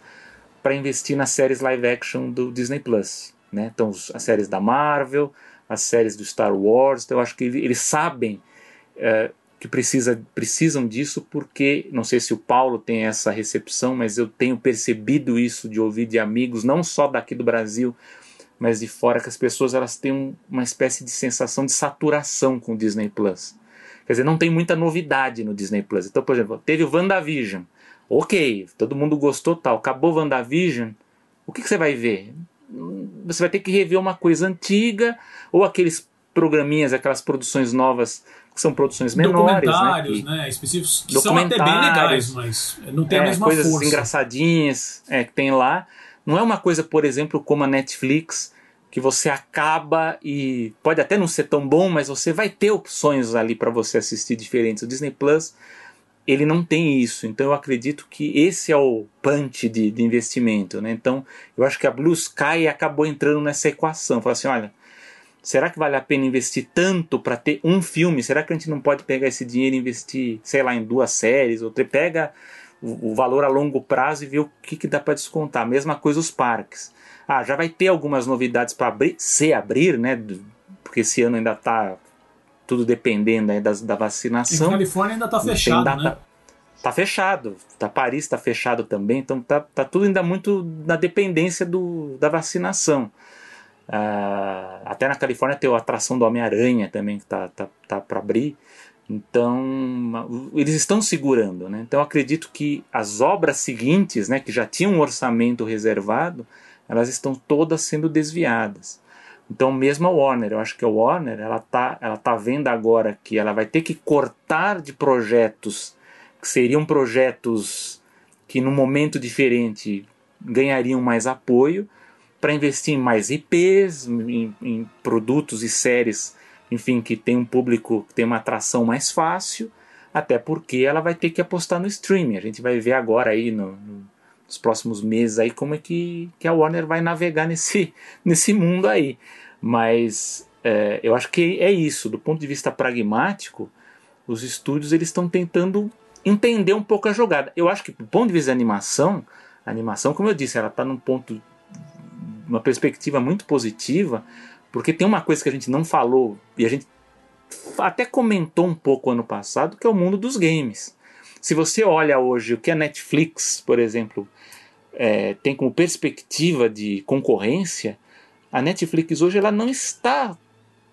para investir nas séries live action do Disney Plus. Né? Então, as séries da Marvel, as séries do Star Wars. Então, eu acho que eles sabem é, que precisa, precisam disso, porque não sei se o Paulo tem essa recepção, mas eu tenho percebido isso de ouvir de amigos, não só daqui do Brasil, mas de fora, que as pessoas elas têm uma espécie de sensação de saturação com o Disney Plus. Quer dizer, não tem muita novidade no Disney Plus. Então, por exemplo, teve o WandaVision. Ok, todo mundo gostou tal. Acabou WandaVision. O que, que você vai ver? Você vai ter que rever uma coisa antiga ou aqueles programinhas, aquelas produções novas que são produções menores, documentários, né? né? Específicos que são até bem legais, mas não tem é, a mesma coisas força. engraçadinhas é, que tem lá. Não é uma coisa, por exemplo, como a Netflix, que você acaba e pode até não ser tão bom, mas você vai ter opções ali para você assistir diferentes. O Disney Plus ele não tem isso, então eu acredito que esse é o punch de, de investimento, né? Então eu acho que a Blue Sky acabou entrando nessa equação, falou assim, olha, será que vale a pena investir tanto para ter um filme? Será que a gente não pode pegar esse dinheiro e investir, sei lá, em duas séries? Ou pega o, valor a longo prazo e ver o que, que dá para descontar. Mesma coisa os parques. Ah, já vai ter algumas novidades para abrir, se abrir, né? Porque esse ano ainda está tudo dependendo aí das, da vacinação. E Califórnia ainda está fechado, data, né? Tá fechado. Tá, Paris está fechado também, então tá, tá tudo ainda muito na dependência do, da vacinação. Ah, até na Califórnia tem a atração do Homem-Aranha também que tá, tá, tá para abrir. Então, eles estão segurando. Né? Então, acredito que as obras seguintes, né, que já tinham um orçamento reservado, elas estão todas sendo desviadas. Então, mesmo a Warner, eu acho que a Warner, ela tá, ela tá vendo agora que ela vai ter que cortar de projetos que seriam projetos que num momento diferente ganhariam mais apoio para investir em mais IPs, em, em, produtos e séries, enfim, que tem um público que tem uma atração mais fácil, até porque ela vai ter que apostar no streaming. A gente vai ver agora aí no, no nos próximos meses aí como é que, que a Warner vai navegar nesse, nesse mundo aí. Mas é, eu acho que é isso, do ponto de vista pragmático, os estúdios eles estão tentando entender um pouco a jogada. Eu acho que do ponto de vista da animação, a animação, como eu disse, ela está num ponto, uma perspectiva muito positiva, porque tem uma coisa que a gente não falou e a gente até comentou um pouco ano passado, que é o mundo dos games. Se você olha hoje o que a Netflix, por exemplo, é, tem como perspectiva de concorrência, a Netflix hoje ela não está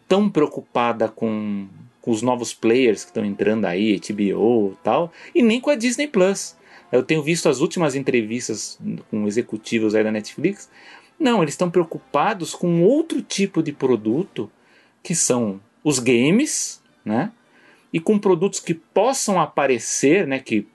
tão preocupada com, com os novos players que estão entrando aí, HBO e tal, e nem com a Disney Plus. Eu tenho visto as últimas entrevistas com executivos aí da Netflix. Não, eles estão preocupados com outro tipo de produto, que são os games, né? E com produtos que possam aparecer, né? Que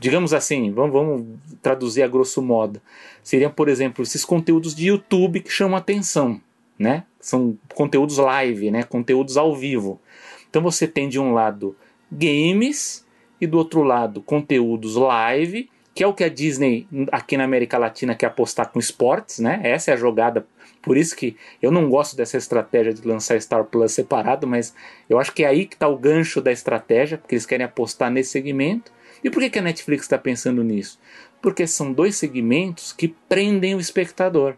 digamos assim, vamos, vamos traduzir a grosso modo, seriam, por exemplo, esses conteúdos de YouTube que chamam atenção, né? São conteúdos live, né? Conteúdos ao vivo. Então você tem de um lado games e do outro lado conteúdos live, que é o que a Disney aqui na América Latina quer apostar com esportes, né? Essa é a jogada. Por isso que eu não gosto dessa estratégia de lançar Star Plus separado, mas eu acho que é aí que está o gancho da estratégia, porque eles querem apostar nesse segmento. E por que, que a Netflix está pensando nisso? Porque são dois segmentos que prendem o espectador.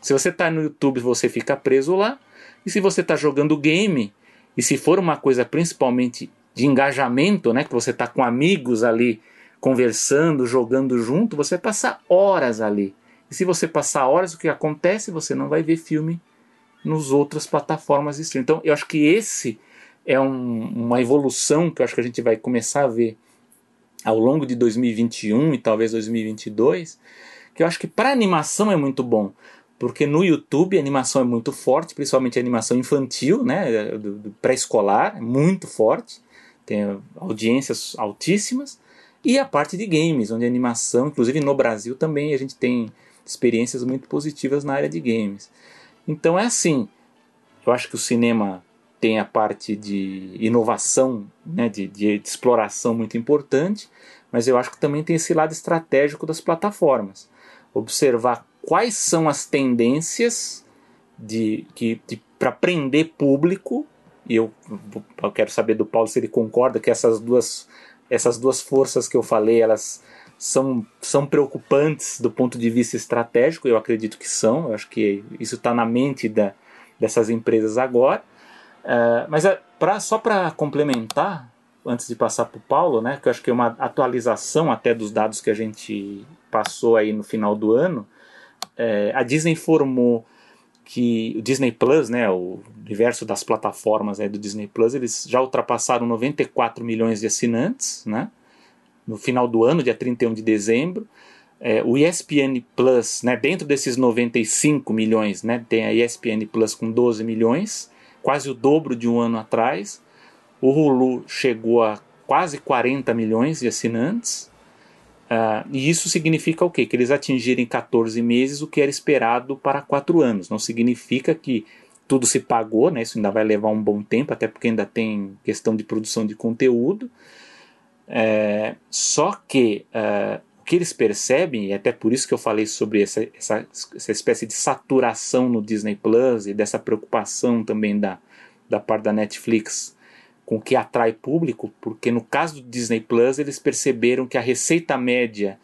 Se você está no YouTube, você fica preso lá. E se você está jogando game, e se for uma coisa principalmente de engajamento, né, que você está com amigos ali conversando, jogando junto, você passa horas ali. E se você passar horas, o que acontece? Você não vai ver filme nos outras plataformas de streaming. Então, eu acho que esse é um, uma evolução que eu acho que a gente vai começar a ver ao longo de 2021 e talvez 2022, que eu acho que para animação é muito bom, porque no YouTube a animação é muito forte, principalmente a animação infantil, né, do, do pré-escolar, é muito forte, tem audiências altíssimas, e a parte de games, onde a animação, inclusive no Brasil também a gente tem experiências muito positivas na área de games. Então é assim, eu acho que o cinema tem a parte de inovação, né, de, de, de, exploração muito importante, mas eu acho que também tem esse lado estratégico das plataformas. Observar quais são as tendências de, de para prender público, e eu, eu quero saber do Paulo se ele concorda que essas duas, essas duas forças que eu falei, elas são, são preocupantes do ponto de vista estratégico, eu acredito que são, eu acho que isso está na mente da, dessas empresas agora, é, mas é, pra, só para complementar, antes de passar para o Paulo, né, que eu acho que é uma atualização até dos dados que a gente passou aí no final do ano, é, a Disney informou que o Disney Plus, né, o universo das plataformas aí do Disney Plus, eles já ultrapassaram 94 milhões de assinantes, né, no final do ano, dia 31 de dezembro. É, o ESPN Plus, né, dentro desses 95 milhões, né, tem a ESPN Plus com 12 milhões, quase o dobro de um ano atrás. O Hulu chegou a quase 40 milhões de assinantes. Uh, e isso significa o quê? Que eles atingirem 14 meses o que era esperado para 4 anos. Não significa que tudo se pagou, né? Isso ainda vai levar um bom tempo, até porque ainda tem questão de produção de conteúdo. É, só que o que eles percebem, e até por isso que eu falei sobre essa, essa, essa espécie de saturação no Disney Plus e dessa preocupação também da, da parte da Netflix com o que atrai público, porque no caso do Disney Plus eles perceberam que a receita média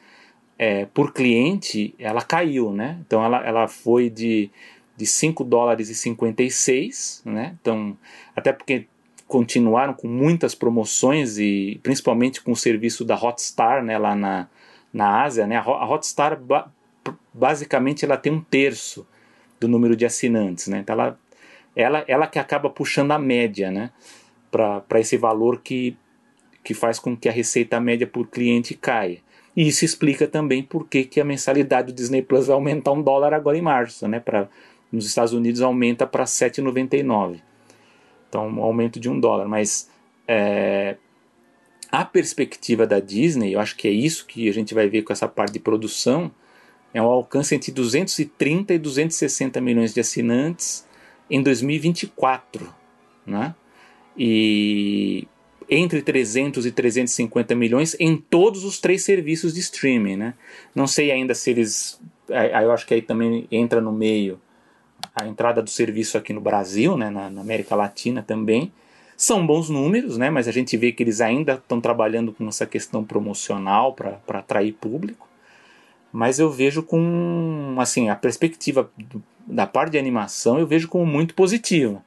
é, por cliente ela caiu, né? Então ela, ela foi de, de 5 dólares e 56, né? Então, até porque continuaram com muitas promoções e principalmente com o serviço da Hotstar, né, lá na, na Ásia, né? A Hotstar basicamente ela tem um terço do número de assinantes, né? Então ela, ela, ela que acaba puxando a média, né? para esse valor que, que faz com que a receita média por cliente caia. E isso explica também por que, que a mensalidade do Disney Plus vai aumentar um dólar agora em março. Né? Pra, nos Estados Unidos aumenta para 7,99. Então, um aumento de um dólar. Mas é, a perspectiva da Disney, eu acho que é isso que a gente vai ver com essa parte de produção, é um alcance entre 230 e 260 milhões de assinantes em 2024. Né? e entre 300 e 350 milhões em todos os três serviços de streaming, né? Não sei ainda se eles, eu acho que aí também entra no meio a entrada do serviço aqui no Brasil, né, na, na América Latina também. São bons números, né, mas a gente vê que eles ainda estão trabalhando com essa questão promocional para atrair público. Mas eu vejo com, assim, a perspectiva da parte de animação eu vejo como muito positiva.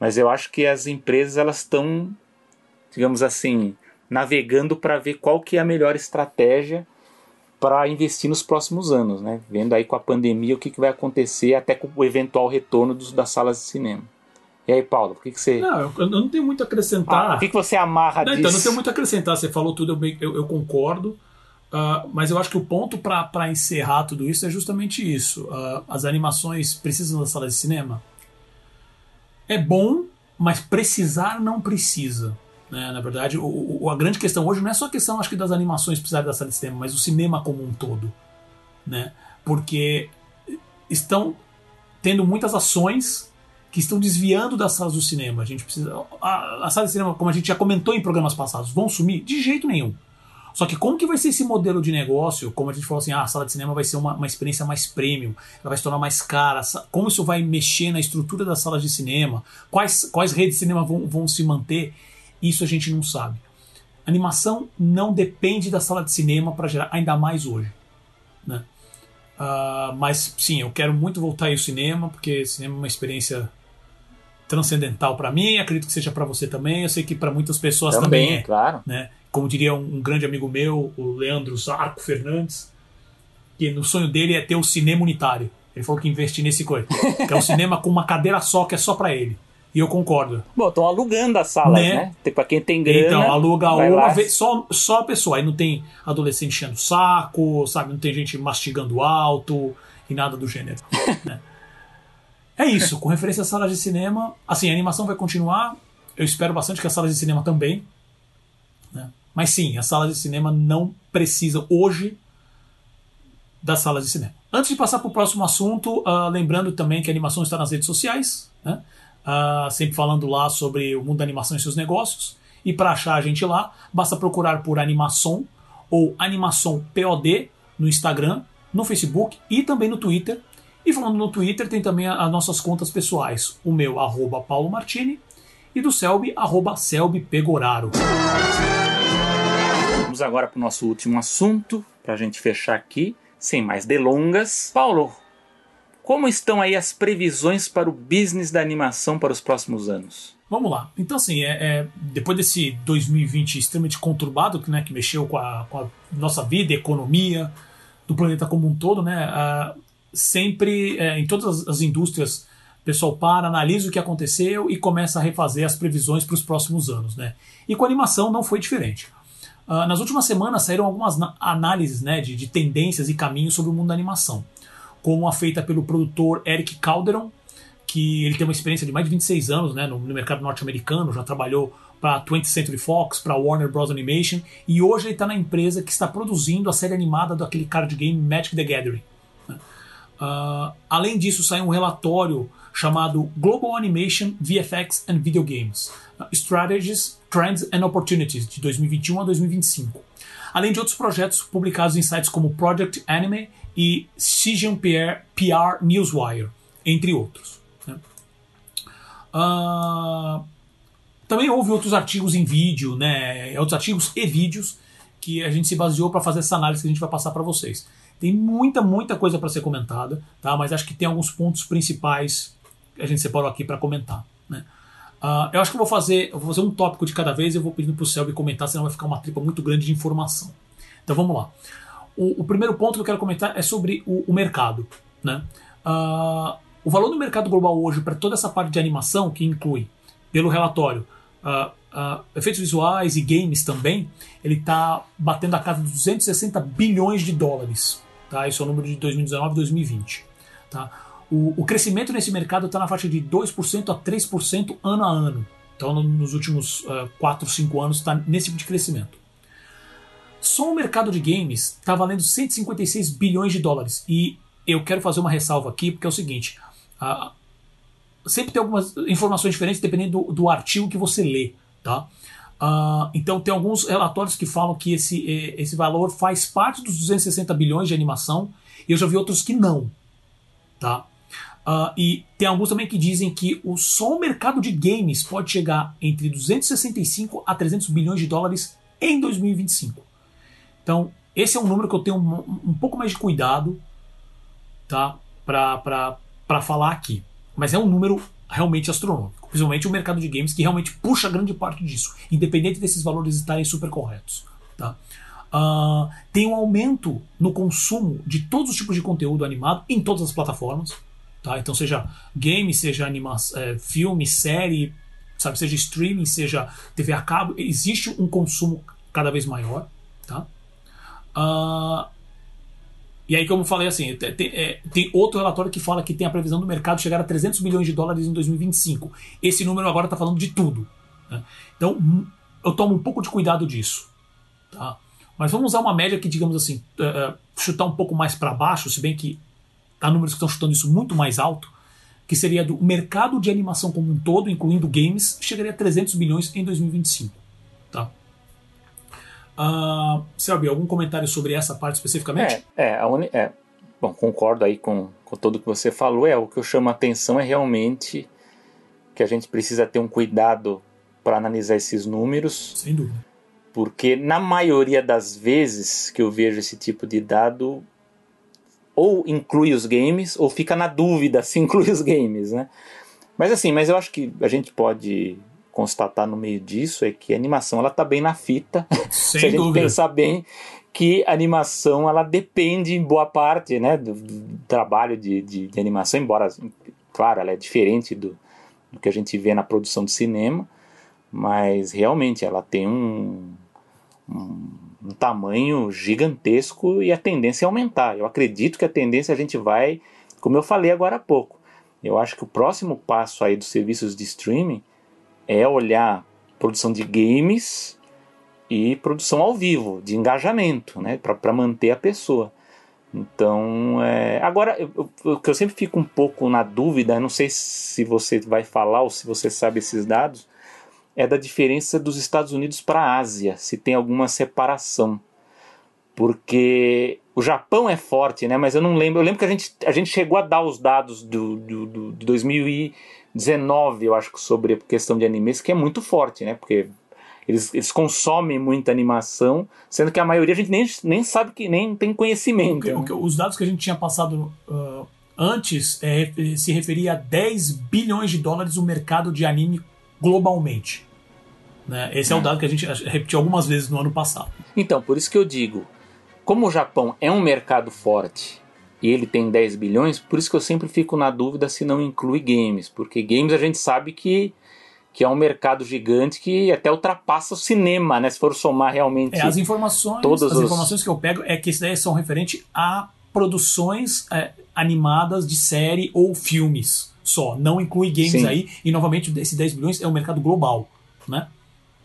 Mas eu acho que as empresas elas estão, digamos assim, navegando para ver qual que é a melhor estratégia para investir nos próximos anos, né? Vendo aí com a pandemia o que, que vai acontecer até com o eventual retorno dos, das salas de cinema. E aí, Paulo, o que, que você. Não, eu não tenho muito a acrescentar. Ah, o que, que você amarra não, disso? Então, não tenho muito a acrescentar. Você falou tudo, eu, eu, eu concordo. Uh, mas eu acho que o ponto para encerrar tudo isso é justamente isso. Uh, as animações precisam das salas de cinema? é bom, mas precisar não precisa. Né? Na verdade, o, o, a grande questão hoje não é só a questão acho que das animações precisarem da sala de cinema, mas o cinema como um todo. Né? Porque estão tendo muitas ações que estão desviando das salas do cinema. A gente precisa. A, sala de cinema, como a gente já comentou em programas passados, vão sumir? De jeito nenhum. Só que como que vai ser esse modelo de negócio? Como a gente falou assim, ah, a sala de cinema vai ser uma, uma experiência mais premium, ela vai se tornar mais cara. Como isso vai mexer na estrutura das salas de cinema? Quais, quais redes de cinema vão, vão se manter? Isso a gente não sabe. Animação não depende da sala de cinema para gerar, ainda mais hoje. Né? Uh, mas sim, eu quero muito voltar ao cinema, porque cinema é uma experiência transcendental para mim, acredito que seja para você também. Eu sei que para muitas pessoas também, também é, claro. Né? como diria um, grande amigo meu, o Leandro Zarco Fernandes, que no sonho dele é ter o cinema unitário. Ele falou que investir nesse coisa. Que é um cinema com uma cadeira só, que é só para ele. E eu concordo. Bom, estão alugando as salas, né? né? Pra quem tem grana. Então, aluga uma vez, só, só a pessoa. Aí não tem adolescente enchendo o saco, sabe? Não tem gente mastigando alto e nada do gênero. né? É isso. Com referência às salas de cinema, assim, a animação vai continuar. Eu espero bastante que as salas de cinema também. Né? Mas sim, as salas de cinema não precisam hoje das salas de cinema. Antes de passar para o próximo assunto, uh, lembrando também que a animação está nas redes sociais, né? uh, sempre falando lá sobre o mundo da animação e seus negócios. E para achar a gente lá, basta procurar por Animação ou Animação POD no Instagram, no Facebook e também no Twitter. E falando no Twitter, tem também as nossas contas pessoais. O meu, arroba Paulo Martini, e do Selby, arroba Selby Pegoraro. Vamos agora para o nosso último assunto, para a gente fechar aqui, sem mais delongas. Paulo, como estão aí as previsões para o business da animação para os próximos anos? Vamos lá. Então, assim, é, é, depois desse 2020 extremamente conturbado, né, que mexeu com a, com a nossa vida, economia, do planeta como um todo, né, sempre, é, em todas as, as indústrias, o pessoal para, analisa o que aconteceu e começa a refazer as previsões para os próximos anos. Né? E com animação não foi diferente. Uh, nas últimas semanas saíram algumas análises né, de, de, tendências e caminhos sobre o mundo da animação, como a feita pelo produtor Eric Calderon, que ele tem uma experiência de mais de 26 anos né, no, no mercado norte-americano, já trabalhou para 20th Century Fox, para Warner Bros. Animation, e hoje ele está na empresa que está produzindo a série animada daquele card game Magic the Gathering. Uh, além disso, saiu um relatório chamado Global Animation, VFX and Video Games: uh, Strategies, Trends and Opportunities, de 2021 a 2025. Além de outros projetos publicados em sites como Project Anime e Cision PR, PR Newswire, entre outros. Né? Uh, também houve outros artigos em vídeo, né, outros artigos e vídeos que a gente se baseou para fazer essa análise que a gente vai passar para vocês. Tem muita, muita coisa para ser comentada, tá? mas acho que tem alguns pontos principais que a gente separou aqui para comentar. Né? Uh, eu acho que eu vou fazer, eu vou fazer um tópico de cada vez e eu vou pedindo para o Selby comentar, senão vai ficar uma tripa muito grande de informação. Então vamos lá. O, o primeiro ponto que eu quero comentar é sobre o, o mercado. Né? Uh, o valor do mercado global hoje para toda essa parte de animação, que inclui, pelo relatório, uh, uh, efeitos visuais e games também, ele está batendo a casa de 260 bilhões de dólares. Tá? Esse é o número de 2019 e 2020. Tá? O, o crescimento nesse mercado está na faixa de 2% a 3% ano a ano. Então, nos últimos uh, 4, 5 anos, está nesse tipo de crescimento. Só o mercado de games está valendo 156 bilhões de dólares. E eu quero fazer uma ressalva aqui, porque é o seguinte: uh, sempre tem algumas informações diferentes dependendo do, do artigo que você lê. Tá? Uh, então tem alguns relatórios que falam que esse, esse valor faz parte dos 260 bilhões de animação, e eu já vi outros que não. Tá? Uh, e tem alguns também que dizem que o, só o mercado de games pode chegar entre 265 a 300 bilhões de dólares em 2025. Então, esse é um número que eu tenho um, um pouco mais de cuidado tá? para falar aqui. Mas é um número realmente astronômico. Principalmente o mercado de games, que realmente puxa grande parte disso, independente desses valores estarem super corretos. Tá? Uh, tem um aumento no consumo de todos os tipos de conteúdo animado em todas as plataformas. Tá? Então, seja game, seja anima é, filme, série, sabe, seja streaming, seja TV a cabo, existe um consumo cada vez maior. Tá? Uh, e aí, como eu falei assim, tem, é, tem, outro relatório que fala que tem a previsão do mercado chegar a 300 bilhões de dólares em 2025. Esse número agora está falando de tudo. Né? Então, hum, eu tomo um pouco de cuidado disso. Tá? Mas vamos usar uma média que, digamos assim, uh, chutar um pouco mais para baixo, se bem que há números que estão chutando isso muito mais alto, que seria do mercado de animação como um todo, incluindo games, chegaria a 300 bilhões em 2025. Tá? Uh, Selby, algum comentário sobre essa parte especificamente? É, é, é, bom, concordo aí com, com tudo que você falou. É o que eu chamo a atenção é realmente que a gente precisa ter um cuidado para analisar esses números. Sem dúvida. Porque na maioria das vezes que eu vejo esse tipo de dado, ou inclui os games, ou fica na dúvida se inclui os games, né? Mas assim, mas eu acho que a gente pode constatar no meio disso é que a animação ela tá bem na fita. Sem Se a gente dúvida. pensar bem que a animação ela depende em boa parte né, do, do trabalho de, de, de, animação, embora, claro, ela é diferente do, do que a gente vê na produção de cinema, mas realmente ela tem um, um, um tamanho gigantesco e a tendência é aumentar. Eu acredito que a tendência a gente vai, como eu falei agora há pouco, eu acho que o próximo passo aí dos serviços de streaming é olhar produção de games e produção ao vivo, de engajamento, né, para manter a pessoa. Então, é, agora, o que eu sempre fico um pouco na dúvida, não sei se você vai falar ou se você sabe esses dados, é da diferença dos Estados Unidos para a Ásia, se tem alguma separação. Porque o Japão é forte, né? Mas eu não lembro. Eu lembro que a gente, a gente chegou a dar os dados do, do, do, de 2019, eu acho, sobre a questão de animes, que é muito forte, né? Porque eles, eles consomem muita animação, sendo que a maioria a gente nem, nem sabe que nem tem conhecimento. O que, né? os dados que a gente tinha passado uh, antes é, se referia a 10 bilhões de dólares o mercado de anime globalmente. Né? Esse é. é o dado que a gente repetiu algumas vezes no ano passado. Então, por isso que eu digo, como o Japão é um mercado forte e ele tem 10 bilhões, por isso que eu sempre fico na dúvida se não inclui games, porque games a gente sabe que, que é um mercado gigante que até ultrapassa o cinema, né? Se for somar realmente. É, as informações, todas as os... informações que eu pego é que isso daí são referentes a produções, é, animadas de série ou filmes só. Não inclui games Sim. aí. E novamente, esse 10 bilhões é um mercado global. Né?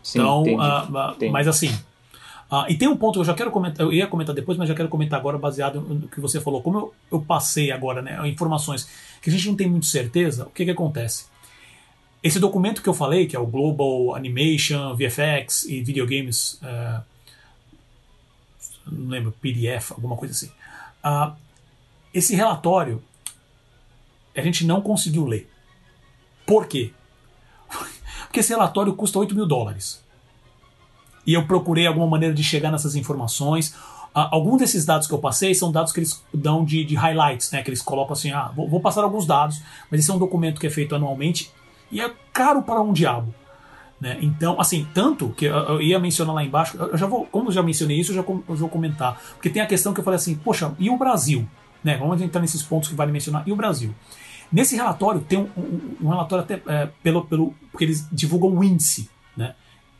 Sim, então, entendi, uh, entendi. mas assim. Uh, e tem um ponto que eu já quero comentar, eu ia comentar depois, mas já quero comentar agora, baseado no que você falou. Como eu, eu passei agora, né, informações que a gente não tem muito certeza, o que, que acontece? Esse documento que eu falei, que é o Global Animation, VFX e Videogames, uh, não lembro, PDF, alguma coisa assim. Uh, esse relatório a gente não conseguiu ler. Por quê? Porque esse relatório custa 8 mil dólares. E eu procurei alguma maneira de chegar nessas informações. Uh, alguns desses dados que eu passei são dados que eles dão de, de highlights, né? Que eles colocam assim, ah, vou, vou passar alguns dados, mas esse é um documento que é feito anualmente e é caro para um diabo. Né? Então, assim, tanto que eu, eu, ia mencionar lá embaixo, eu já vou, como eu já mencionei isso, eu já eu vou comentar. Porque tem a questão que eu falei assim, poxa, e o Brasil? Né? Vamos entrar nesses pontos que vale mencionar. E o Brasil? Nesse relatório, tem um, um, um relatório até é, pelo, pelo. porque eles divulgam o índice. Né?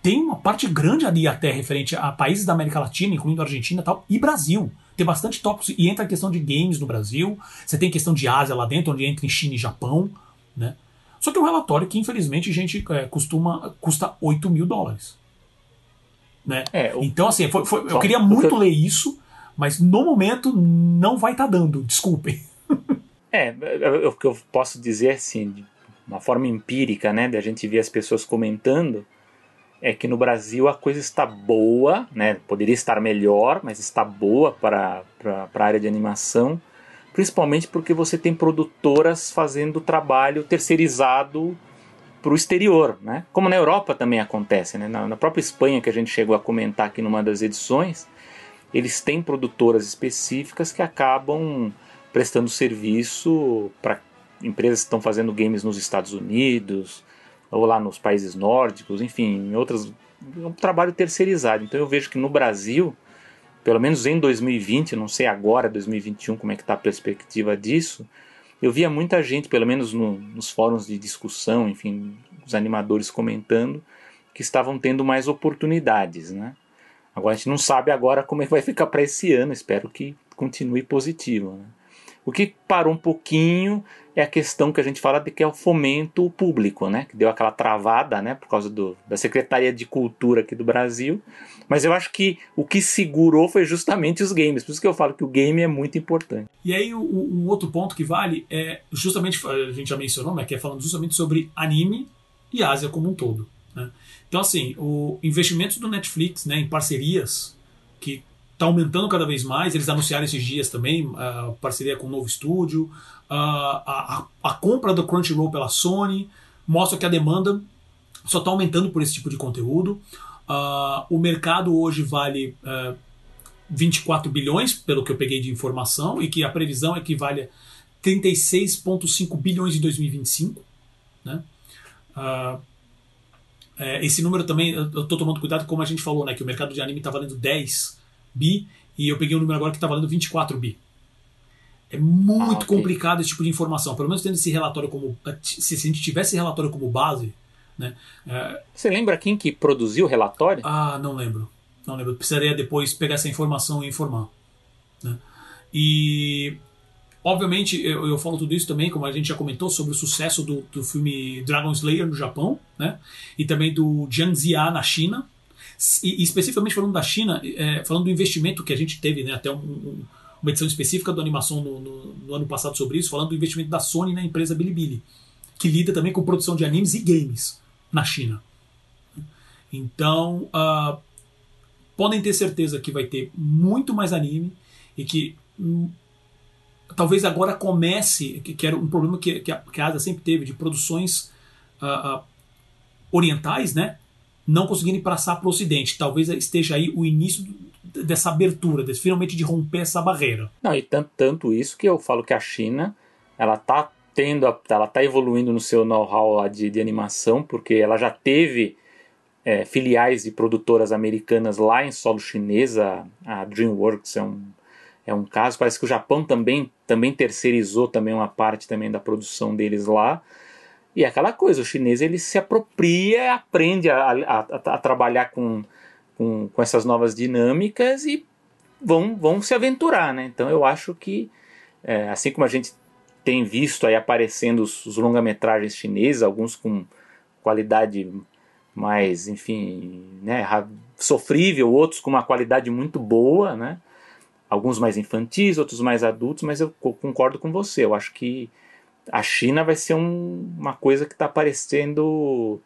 Tem uma parte grande ali até referente a países da América Latina, incluindo Argentina e tal, e Brasil. Tem bastante tópicos. E entra a questão de games no Brasil. Você tem questão de Ásia lá dentro, onde entra em China e Japão. Né? Só que é um relatório que, infelizmente, gente é, costuma custa 8 mil dólares. Né? É, o... Então, assim, foi, foi, eu queria muito ler isso, mas no momento não vai estar tá dando, desculpem. É, o que eu posso dizer assim, de uma forma empírica, né, da gente ver as pessoas comentando, é que no Brasil a coisa está boa, né, poderia estar melhor, mas está boa para, a área de animação principalmente porque você tem produtoras fazendo trabalho terceirizado para o exterior, né? Como na Europa também acontece, né? Na, na, própria Espanha que a gente chegou a comentar aqui numa das edições, eles têm produtoras específicas que acabam prestando serviço para empresas que estão fazendo games nos Estados Unidos ou lá nos países nórdicos, enfim, em outras é um trabalho terceirizado. Então eu vejo que no Brasil pelo menos em 2020, não sei agora, 2021, como é que está a perspectiva disso, eu via muita gente, pelo menos no, nos fóruns de discussão, enfim, os animadores comentando, que estavam tendo mais oportunidades, né? Agora a gente não sabe agora como é que vai ficar para esse ano, espero que continue positivo. Né? O que parou um pouquinho é a questão que a gente fala de que é o fomento público, né? Que deu aquela travada, né? Por causa do, da Secretaria de Cultura aqui do Brasil. Mas eu acho que o que segurou foi justamente os games. Por isso que eu falo que o game é muito importante. E aí, um outro ponto que vale é justamente, a gente já mencionou, né? Que é falando justamente sobre anime e Ásia como um todo. Né? Então, assim, o investimento do Netflix né, em parcerias que está aumentando cada vez mais. Eles anunciaram esses dias também a parceria com um novo estúdio. A, a, a compra do Crunchyroll pela Sony mostra que a demanda só está aumentando por esse tipo de conteúdo. Uh, o mercado hoje vale uh, 24 bilhões, pelo que eu peguei de informação, e que a previsão equivale a 36,5 bilhões em 2025. Né? Uh, é, esse número também, eu estou tomando cuidado, como a gente falou, né, que o mercado de anime está valendo 10 bi e eu peguei um número agora que está valendo 24 bi. É muito ah, okay. complicado esse tipo de informação. Pelo menos tendo esse relatório como. Se a gente tivesse esse relatório como base. Né, é... Você lembra quem que produziu o relatório? Ah, não lembro. Não lembro. Precisaria depois pegar essa informação e informar. Né? E. Obviamente, eu, eu, falo tudo isso também, como a gente já comentou, sobre o sucesso do, do filme Dragon Slayer no Japão, né? E também do Jiang na China, e, especificamente falando da China, é, falando do investimento que a gente teve, né, até um, um, uma edição específica do Animação no, no, no, ano passado sobre isso, falando do investimento da Sony na empresa Bilibili, que lida também com produção de animes e games na China. Então, uh, podem ter certeza que vai ter muito mais anime e que hum, talvez agora comece, que, que, era um problema que, que, a, que a Ásia sempre teve, de produções uh, uh, orientais, né? Não conseguindo passar para o Ocidente. Talvez esteja aí o início dessa abertura, desse, finalmente de romper essa barreira. Não, e tanto, tanto isso que eu falo que a China ela está tendo, a, ela tá evoluindo no seu know-how de, de animação, porque ela já teve é, filiais de produtoras americanas lá em solo chinesa, a DreamWorks é um, é um caso. Parece que o Japão também, também terceirizou também uma parte também da produção deles lá. E é aquela coisa, o chinês ele se apropria, aprende a, a, a, trabalhar com, com, com, essas novas dinâmicas e vão, vão se aventurar, né? Então eu acho que é, assim como a gente tem visto aí aparecendo os, os longa-metragens chineses, alguns com qualidade mais, enfim, né, sofrível, outros com uma qualidade muito boa, né? Alguns mais infantis, outros mais adultos, mas eu concordo com você. Eu acho que a China vai ser um, uma coisa que está aparecendo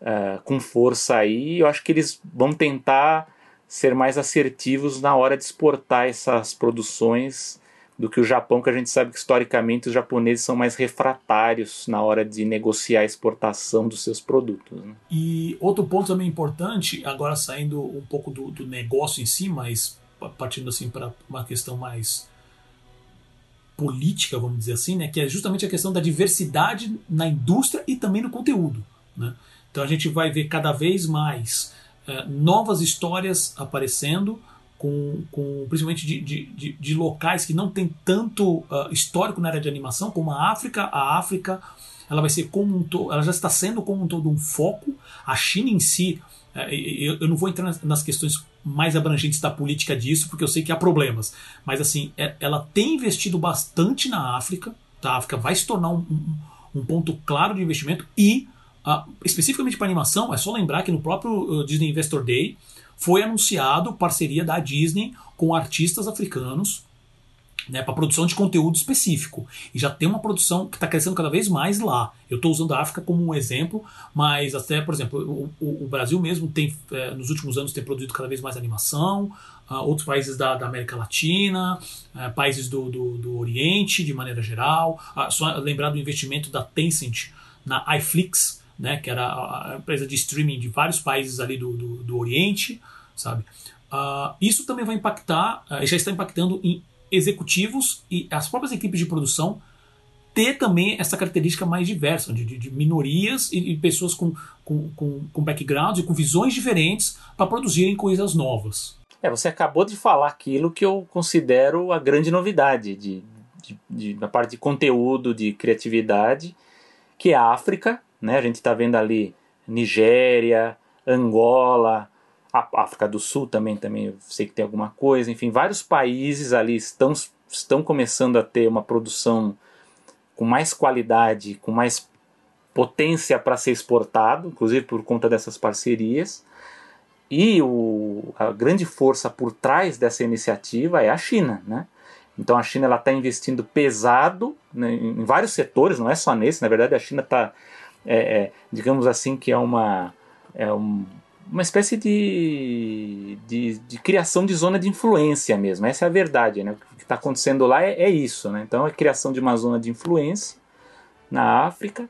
uh, com força aí. Eu acho que eles vão tentar ser mais assertivos na hora de exportar essas produções do que o Japão, que a gente sabe que historicamente os japoneses são mais refratários na hora de negociar a exportação dos seus produtos. Né? E outro ponto também importante, agora saindo um pouco do, do negócio em si, mas partindo assim para uma questão mais política, vamos dizer assim, né, que é justamente a questão da diversidade na indústria e também no conteúdo. Né? Então a gente vai ver cada vez mais uh, novas histórias aparecendo, com, com principalmente de, de, de, locais que não tem tanto uh, histórico na área de animação, como a África. A África ela vai ser como um ela já está sendo como um todo um foco. A China em si, uh, eu, eu, não vou entrar nas, nas, questões mais abrangentes da política disso, porque eu sei que há problemas. Mas assim, é, ela tem investido bastante na África. Tá? A África vai se tornar um, um, ponto claro de investimento e uh, especificamente para animação, é só lembrar que no próprio Disney Investor Day foi anunciado parceria da Disney com artistas africanos né, para produção de conteúdo específico. E já tem uma produção que está crescendo cada vez mais lá. Eu estou usando a África como um exemplo, mas até, por exemplo, o, o, Brasil mesmo tem, é, nos últimos anos, tem produzido cada vez mais animação. Uh, outros países da, da América Latina, uh, países do, do, do, Oriente, de maneira geral. Uh, só lembrar do investimento da Tencent na iFlix, né, que era a empresa de streaming de vários países ali do, do, do Oriente, sabe? Uh, isso também vai impactar, já está impactando em executivos e as próprias equipes de produção ter também essa característica mais diversa, de, de, minorias e, e, pessoas com, com, com, com backgrounds e com visões diferentes para produzirem coisas novas. É, você acabou de falar aquilo que eu considero a grande novidade de, de, de, da parte de conteúdo, de criatividade, que é a África, né? A gente está vendo ali Nigéria, Angola, a África do Sul também, também sei que tem alguma coisa. Enfim, vários países ali estão, estão começando a ter uma produção com mais qualidade, com mais potência para ser exportado, inclusive por conta dessas parcerias. E o, a grande força por trás dessa iniciativa é a China, né? Então a China está investindo pesado né, em vários setores, não é só nesse. Na verdade, a China está é, é, digamos assim, que é uma, é um, uma espécie de, de, de, criação de zona de influência mesmo. Essa é a verdade, né? O que está acontecendo lá é, é, isso, né? Então, é a criação de uma zona de influência na África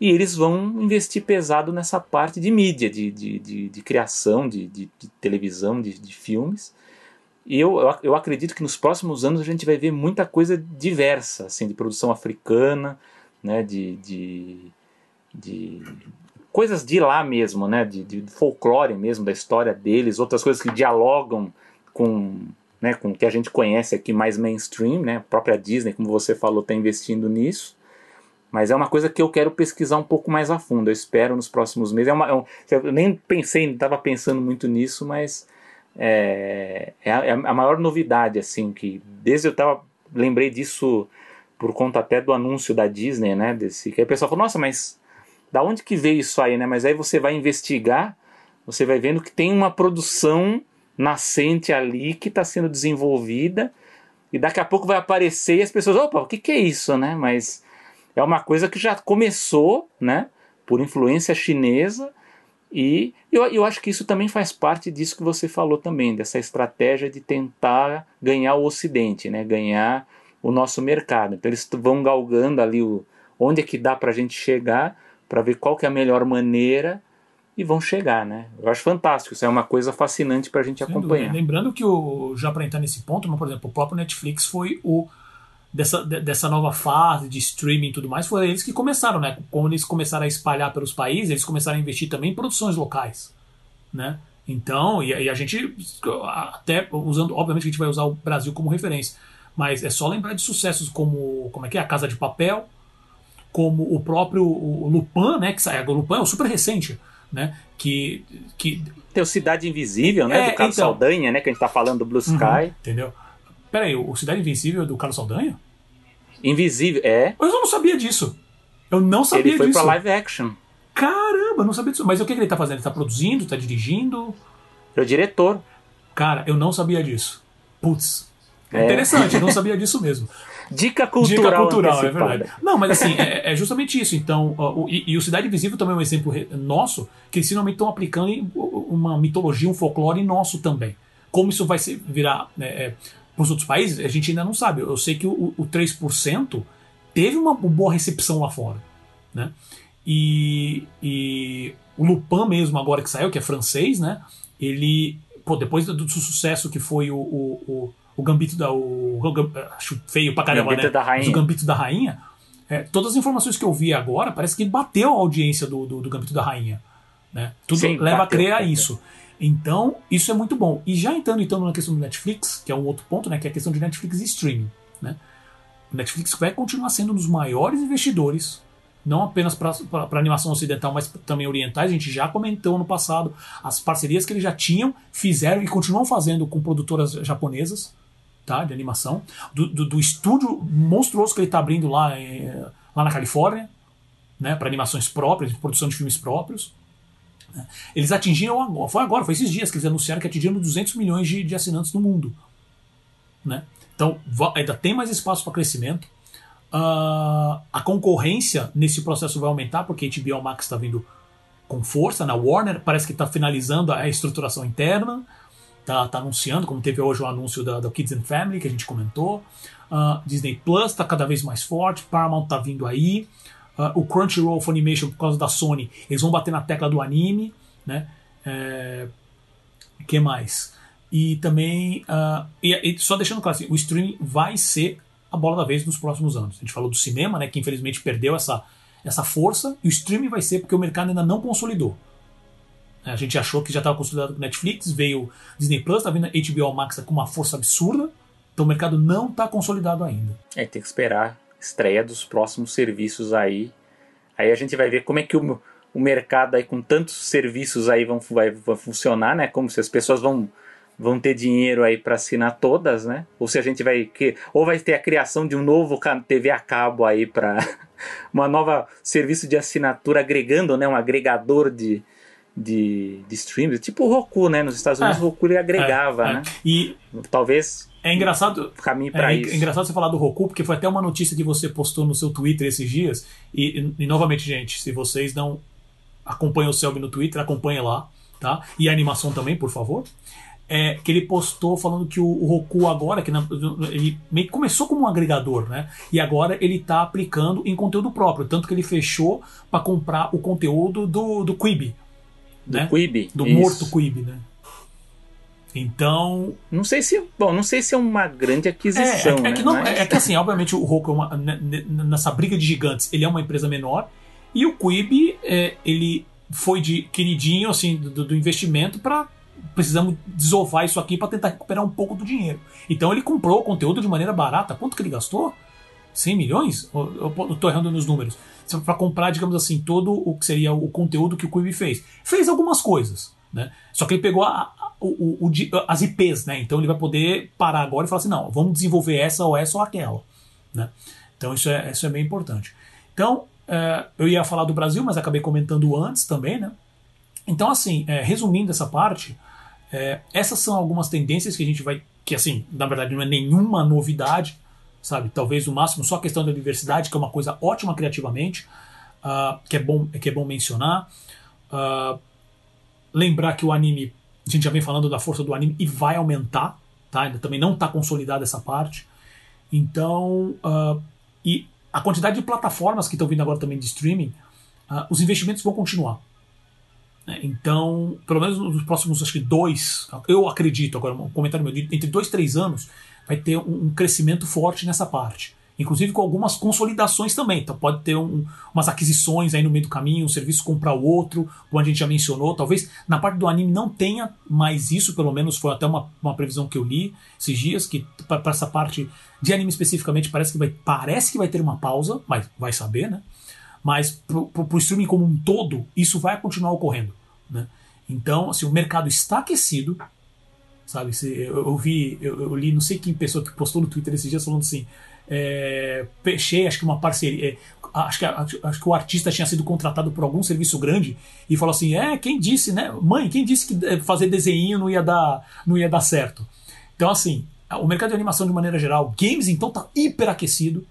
e eles vão investir pesado nessa parte de mídia, de, de, de, de criação de, de, de, televisão, de, de filmes. E eu, eu acredito que nos próximos anos a gente vai ver muita coisa diversa, assim, de produção africana, né, de, de, de coisas de lá mesmo, né, de, de, folclore mesmo, da história deles, outras coisas que dialogam com, né, com o que a gente conhece aqui mais mainstream, né, a própria Disney, como você falou, está investindo nisso. Mas é uma coisa que eu quero pesquisar um pouco mais a fundo. Eu espero nos próximos meses. É uma, é um, eu nem pensei, estava pensando muito nisso, mas é, é, a, é, a, maior novidade, assim, que desde eu tava, lembrei disso por conta até do anúncio da Disney, né, desse, que aí o pessoal falou, nossa, mas da onde que veio isso aí, né? Mas aí você vai investigar, você vai vendo que tem uma produção nascente ali que está sendo desenvolvida e daqui a pouco vai aparecer e as pessoas, opa, o que, que é isso, né? Mas é uma coisa que já começou, né? Por influência chinesa e eu, eu acho que isso também faz parte disso que você falou também, dessa estratégia de tentar ganhar o Ocidente, né? Ganhar o nosso mercado. Então eles vão galgando ali o, onde é que dá para a gente chegar para ver qual que é a melhor maneira e vão chegar, né? Eu acho fantástico, isso é uma coisa fascinante para a gente Sem acompanhar. Dúvida. Lembrando que o, já para entrar nesse ponto, por exemplo, o próprio Netflix foi o dessa, dessa nova fase de streaming e tudo mais, foi eles que começaram, né? Quando eles começaram a espalhar pelos países, eles começaram a investir também em produções locais, né? Então, e, e a gente até usando, obviamente a gente vai usar o Brasil como referência, mas é só lembrar de sucessos como como é que é a Casa de Papel, como o próprio o Lupin, né? Que sai, o Lupin é o super recente, né? Que, que tem o Cidade Invisível, né? É, do Carlos então, Saldanha, né? Que a gente tá falando do Blue uhum, Sky. Uhum, entendeu? Pera aí, o Cidade Invisível é do Carlos Saldanha? Invisível, é. Mas eu não sabia disso. Eu não sabia Ele foi disso. pra live action. Caramba, eu não sabia disso. Mas o que, que ele tá fazendo? Ele tá produzindo, tá dirigindo? É o diretor. Cara, eu não sabia disso. Putz. É. Interessante, eu não sabia disso mesmo. Dica cultural. Dica cultural, é antecipada. verdade. Não, mas assim, é, é justamente isso. Então, o- e, e o Cidade Invisível também é um exemplo nosso, que eles finalmente estão aplicando uma mitologia, um folclore nosso também. Como isso vai se virar né, é, para os outros países, a gente ainda não sabe. Eu sei que o, o 3% teve uma boa recepção lá fora. Né? E, e o Lupin mesmo, agora que saiu, que é francês, né? Ele, pô, depois do, do sucesso que foi o, o, o, Gambito da. O, o Gam- acho feio pra caramba, Gambito né? da Rainha. Mas O Gambito da Rainha. é, todas as informações que eu vi agora, parece que bateu a audiência do, do, do Gambito da Rainha. Né? Tudo Sim, leva bateu, a crer a isso. Então, isso é muito bom. E já entrando então na questão do Netflix, que é um outro ponto, né? Que é a questão de Netflix e streaming. Né? O Netflix vai continuar sendo um dos maiores investidores, não apenas para animação ocidental, mas também orientais. A gente já comentou no passado as parcerias que eles já tinham, fizeram e continuam fazendo com produtoras japonesas tá, de animação, do, do, do estúdio monstruoso que ele está abrindo lá, em- lá na Califórnia, né, para animações próprias, produção de filmes próprios. né. Eles atingiram, agora- foi agora, foi esses dias que eles anunciaram que atingiram 200 milhões de, de assinantes no mundo. Né? Então ainda tem mais espaço para crescimento. Ah, a concorrência nesse processo vai aumentar, porque a HBO Max está vindo com força. Na Warner parece que está finalizando a estruturação interna, tá, tá anunciando, como teve hoje o anúncio da, da Kids and Family, que a gente comentou. Ah, Disney Plus está cada vez mais forte, Paramount está vindo aí. Ah, o Crunchyroll Funimation, por causa da Sony, eles vão bater na tecla do anime. Né? É, que mais? E também, ah, e, e só deixando claro, assim, o streaming vai ser a bola da vez nos próximos anos. A gente falou do cinema, né, que infelizmente perdeu essa, essa força, e o streaming vai ser porque o mercado ainda não consolidou. A gente achou que já estava consolidado com Netflix, veio Disney Plus, tá vindo HBO Max com uma força absurda, então o mercado não está consolidado ainda. É, tem que esperar estreia dos próximos serviços aí. Aí a gente vai ver como é que o, o mercado aí com tantos serviços aí vão, vai, vai funcionar, né? Como se as pessoas vão, vão ter dinheiro aí para assinar todas, né? Ou se a gente vai que ou vai ter a criação de um novo TV a cabo aí para uma nova serviço de assinatura agregando, né? Um agregador de de, de streams, tipo o Roku, né? Nos Estados Unidos É. o Roku ele agregava, É, é. né? E Talvez é engraçado, caminhe para É, isso. é engraçado você falar do Roku, porque foi até uma notícia que você postou no seu Twitter esses dias. E, e, novamente, gente, se vocês não acompanham o Selby no Twitter, acompanhem lá, tá? E a animação também, por favor. É, que ele postou falando que o, o Roku agora, que na- ele começou como um agregador, né? E agora ele está aplicando em conteúdo próprio. Tanto que ele fechou para comprar o conteúdo do, do Quibi. Do né? Quibi. Do isso. morto Quibi, né? Então, Não sei se, bom, não sei se é uma grande É, aquisição, é, é né? que não, Mas- é que assim, obviamente o Roku é uma- ne- ne- nessa briga de gigantes, ele é uma empresa menor e o Quibi é, ele foi de queridinho assim do, do investimento para precisamos desovar isso aqui para tentar recuperar um pouco do dinheiro. Então ele comprou o conteúdo de maneira barata. Quanto que ele gastou? 100 milhões? Eu, tô errando nos números. Para comprar, digamos assim, todo o que seria o conteúdo que o Quibi fez. Fez algumas coisas, né? Só que ele pegou a- a- o- o- as IPs, né? Então ele vai poder parar agora e falar assim, não, vamos desenvolver essa ou essa ou aquela, né? Então isso é, isso é bem importante. Então, é, eu ia falar do Brasil, mas acabei comentando antes também, né? Então, assim, é, resumindo essa parte, é, essas são algumas tendências que a gente vai. Que, assim, na verdade, não é nenhuma novidade, sabe? Talvez o máximo só a questão da diversidade, que é uma coisa ótima criativamente, ah, que, é bom, que é bom mencionar. Ah, lembrar que o anime, a gente já vem falando da força do anime e vai aumentar, tá? Ainda também não está consolidada essa parte. Então, ah, e a quantidade de plataformas que estão vindo agora também de streaming, os investimentos vão continuar. né? Então, pelo menos nos próximos, acho que dois, eu acredito, agora um comentário meu, entre dois três anos, vai ter um, um crescimento forte nessa parte. Inclusive com algumas consolidações também. Então pode ter um- umas aquisições aí no meio do caminho, um serviço comprar o outro, como a gente já mencionou. Talvez na parte do anime não tenha mais isso, pelo menos foi até uma, uma previsão que eu li esses dias, que para essa parte de anime especificamente parece que vai, parece que vai ter uma pausa, mas vai saber, né? Mas pro, pro, pro streaming como um todo, isso vai continuar ocorrendo. Né? Então, assim, o mercado está aquecido. Sabe, se, eu, eu vi, eu, eu li não sei quem pessoa que postou no Twitter esses dias falando assim. é, fechei, acho que uma parceria. É, acho, que, acho que o artista tinha sido contratado por algum serviço grande e falou assim: é, quem disse, né? Mãe, quem disse que é, fazer desenho não ia dar, não ia dar certo? Então, assim, o mercado de animação de maneira geral, games então tá hiperaquecido,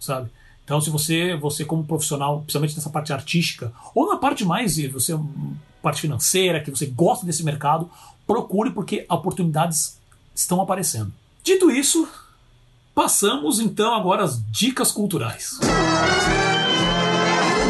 sabe? Então, se você, você como profissional, principalmente nessa parte artística, ou na parte mais, você parte financeira, que você gosta desse mercado, procure porque oportunidades estão aparecendo. Dito isso, passamos então agora às dicas culturais.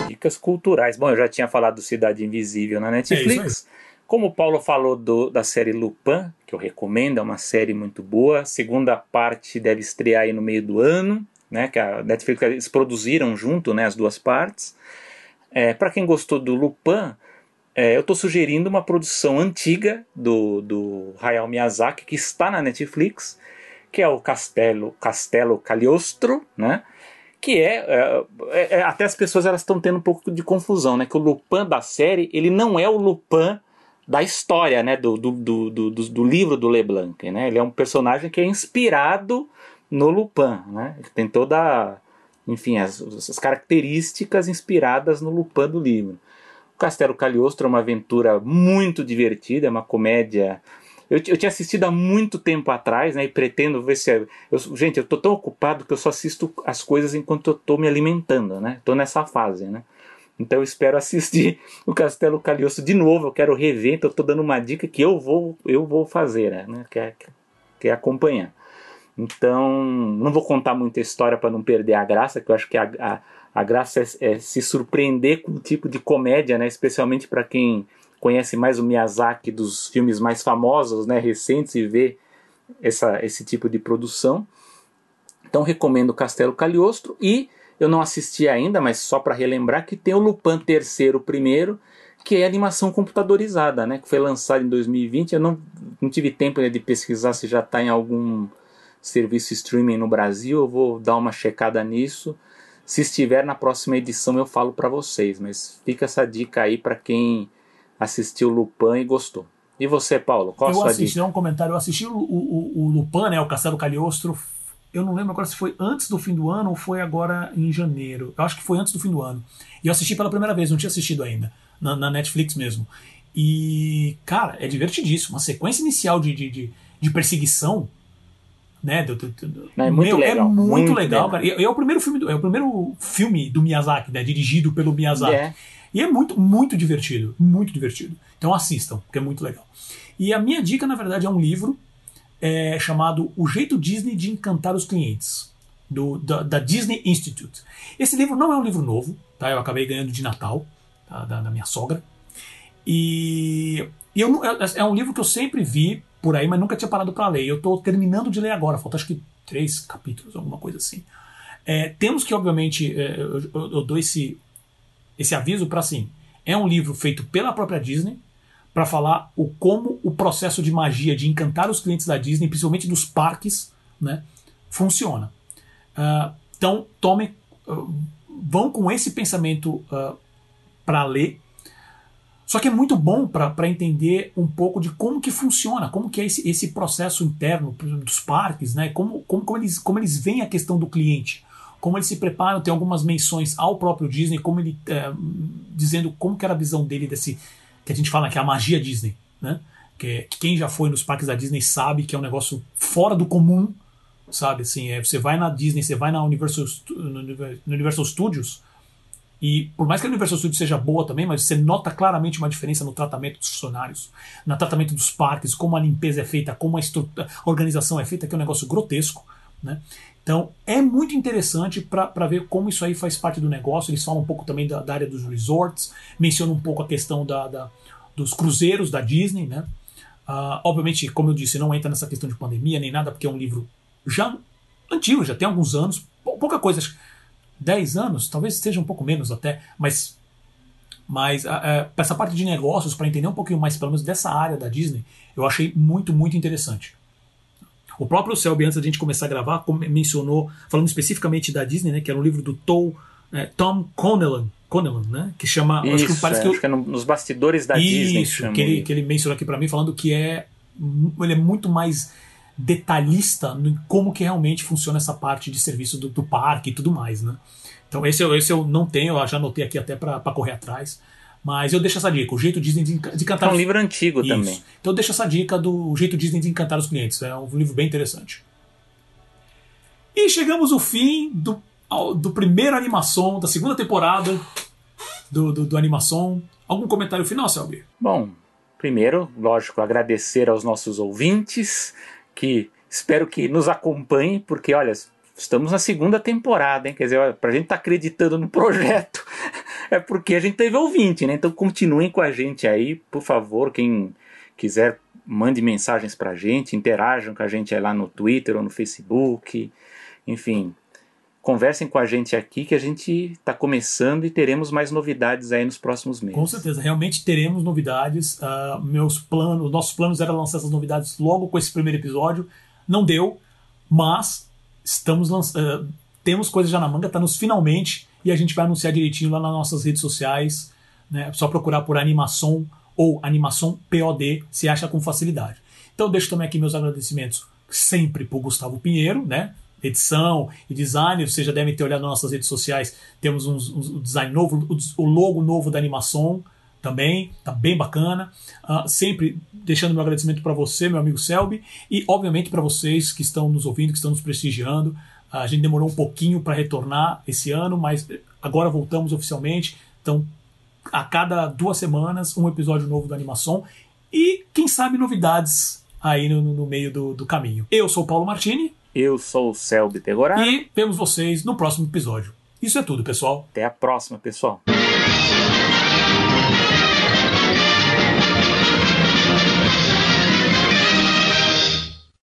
Dicas culturais. Bom, eu já tinha falado do Cidade Invisível na Netflix. É como o Paulo falou do, da série Lupin, que eu recomendo, é uma série muito boa. A segunda parte deve estrear aí no meio do ano, né? Que a Netflix eles produziram junto, né? As duas partes. É, Para quem gostou do Lupin, é, eu estou sugerindo uma produção antiga do, do Hayao Miyazaki, que está na Netflix, que é o Castelo, Castelo Cagliostro, né? que é, é, é, até as pessoas elas estão tendo um pouco de confusão, né? Que o Lupin da série ele não é o Lupin da história, né? Do, do, do, do, do livro do Leblanc, né? Ele é um personagem que é inspirado no Lupin, né? Ele tem toda, enfim, as, as características inspiradas no Lupin do livro. Castelo Cagliostro é uma aventura muito divertida, é uma comédia. Eu, eu tinha assistido há muito tempo atrás, né? E pretendo ver se. É, eu, gente, eu tô tão ocupado que eu só assisto as coisas enquanto eu tô me alimentando, né? Tô nessa fase, né? Então eu espero assistir o Castelo Cagliostro de novo. Eu quero rever, então eu tô dando uma dica que eu vou, eu vou fazer, né? Que é, que é acompanhar. Então, não vou contar muita história para não perder a graça, que eu acho que a, a a graça é, é, se surpreender com o tipo de comédia, né? Especialmente para quem conhece mais o Miyazaki dos filmes mais famosos, né? Recentes e vê essa, esse tipo de produção. Então recomendo Castelo Cagliostro e eu não assisti ainda, mas só para relembrar que tem o Lupin terceiro primeiro, que é animação computadorizada, né? Que foi lançado em 2020. Eu não, não tive tempo né, de pesquisar se já está em algum serviço streaming no Brasil. Eu vou dar uma checada nisso. Se estiver na próxima edição, eu falo para vocês, mas fica essa dica aí para quem assistiu Lupin e gostou. E você, Paulo, qual eu a sua assisti, dica? um comentário, eu assisti o, o, o, Lupin, né, o Castelo Cagliostro, eu não lembro agora se foi antes do fim do ano ou foi agora em janeiro. Eu acho que foi antes do fim do ano. E eu assisti pela primeira vez, não tinha assistido ainda, na, na Netflix mesmo. E, cara, é divertidíssimo. Uma sequência inicial de, de, de, de perseguição né? Do, do, do, é muito meu, legal. É muito, muito legal, cara. E, é o primeiro filme do, é o primeiro filme do Miyazaki, né? Dirigido pelo Miyazaki. É. E é muito, muito divertido. Muito divertido. Então assistam, porque é muito legal. E a minha dica, na verdade, é um livro é, chamado O Jeito Disney de Encantar os Clientes, do, da, da, Disney Institute. Esse livro não é um livro novo, tá? Eu acabei ganhando de Natal, tá? da, da minha sogra. E, e eu, é, é um livro que eu sempre vi por aí, mas nunca tinha parado para ler. Eu estou terminando de ler agora, falta acho que três capítulos, alguma coisa assim. É, temos que, obviamente, é, eu, eu, dou esse, esse aviso para assim: é um livro feito pela própria Disney para falar o como o processo de magia de encantar os clientes da Disney, principalmente dos parques, né, funciona. Uh, então, tomem, uh, vão com esse pensamento uh, ah, para ler só que é muito bom para entender um pouco de como que funciona, como que é esse, esse processo interno dos parques, né? como, como, como, eles, como eles veem a questão do cliente, como eles se preparam, tem algumas menções ao próprio Disney, como ele é, dizendo como que era a visão dele desse, que a gente fala que é a magia Disney, né? Que, que, quem já foi nos parques da Disney sabe que é um negócio fora do comum, sabe? Assim, é, você vai na Disney, você vai na Universal, no Universal Studios, e por mais que a Universal Studios seja boa também, mas você nota claramente uma diferença no tratamento dos funcionários, no tratamento dos parques, como a limpeza é feita, como a, a organização é feita, que é um negócio grotesco. Né? Então é muito interessante para ver como isso aí faz parte do negócio. Eles falam um pouco também da, da área dos resorts, mencionam um pouco a questão da, da dos cruzeiros da Disney. Né? Uh, obviamente, como eu disse, não entra nessa questão de pandemia nem nada, porque é um livro já antigo, já tem alguns anos, pouca coisa 10 anos, talvez seja um pouco menos até, mas mas é, essa parte de negócios, para entender um pouquinho mais, pelo menos dessa área da Disney, eu achei muito, muito interessante. O próprio Selby, antes da gente começar a gravar, mencionou, falando especificamente da Disney, né, que era um livro do Tom, é, Tom Conelan, Conelan, né, que chama. Isso, acho que parece é, que, eu, que é nos bastidores da isso, Disney. Isso, que, ele, que ele mencionou aqui para mim, falando que é, ele é muito mais detalhista em como que realmente funciona essa parte de serviço do, do parque e tudo mais, né? Então esse eu, esse eu não tenho, eu já anotei aqui até para correr atrás. Mas eu deixo essa dica, o jeito Disney de, de encantar. É um os... livro antigo Isso. também. Então eu deixo essa dica do jeito Disney de encantar os clientes. É um livro bem interessante. E chegamos ao fim do, do primeiro animação, da segunda temporada do, do, do animação. Algum comentário final, Selby? Bom, primeiro, lógico, agradecer aos nossos ouvintes que espero que nos acompanhem, porque olha, estamos na segunda temporada, hein? Quer dizer, para a gente estar tá acreditando no projeto, é porque a gente teve ouvinte, né? Então continuem com a gente aí, por favor, quem quiser mande mensagens para a gente, interajam com a gente aí lá no Twitter ou no Facebook, enfim, conversem com a gente aqui que a gente está começando e teremos mais novidades aí nos próximos meses. Com certeza, realmente teremos novidades. Uh, meus planos, nossos planos era lançar essas novidades logo com esse primeiro episódio. Não deu, mas estamos uh, temos coisas já na manga, está nos finalmente e a gente vai anunciar direitinho lá nas nossas redes sociais. Né? Só procurar por animação ou animação POD se acha com facilidade. Então deixo também aqui meus agradecimentos sempre para o Gustavo Pinheiro, né? Edição e design, vocês já devem ter olhado nas nossas redes sociais, temos um, um design novo, o logo novo da animação também, tá bem bacana. Uh, sempre deixando meu agradecimento para você, meu amigo Selby, e obviamente para vocês que estão nos ouvindo, que estão nos prestigiando. Uh, a gente demorou um pouquinho para retornar esse ano, mas agora voltamos oficialmente. Então, a cada duas semanas, um episódio novo da animação e, quem sabe, novidades aí no, no meio do, do caminho. Eu sou Paulo Martini. Eu sou o Selby Tegorá. E vemos vocês no próximo episódio. Isso é tudo, pessoal. Até a próxima, pessoal.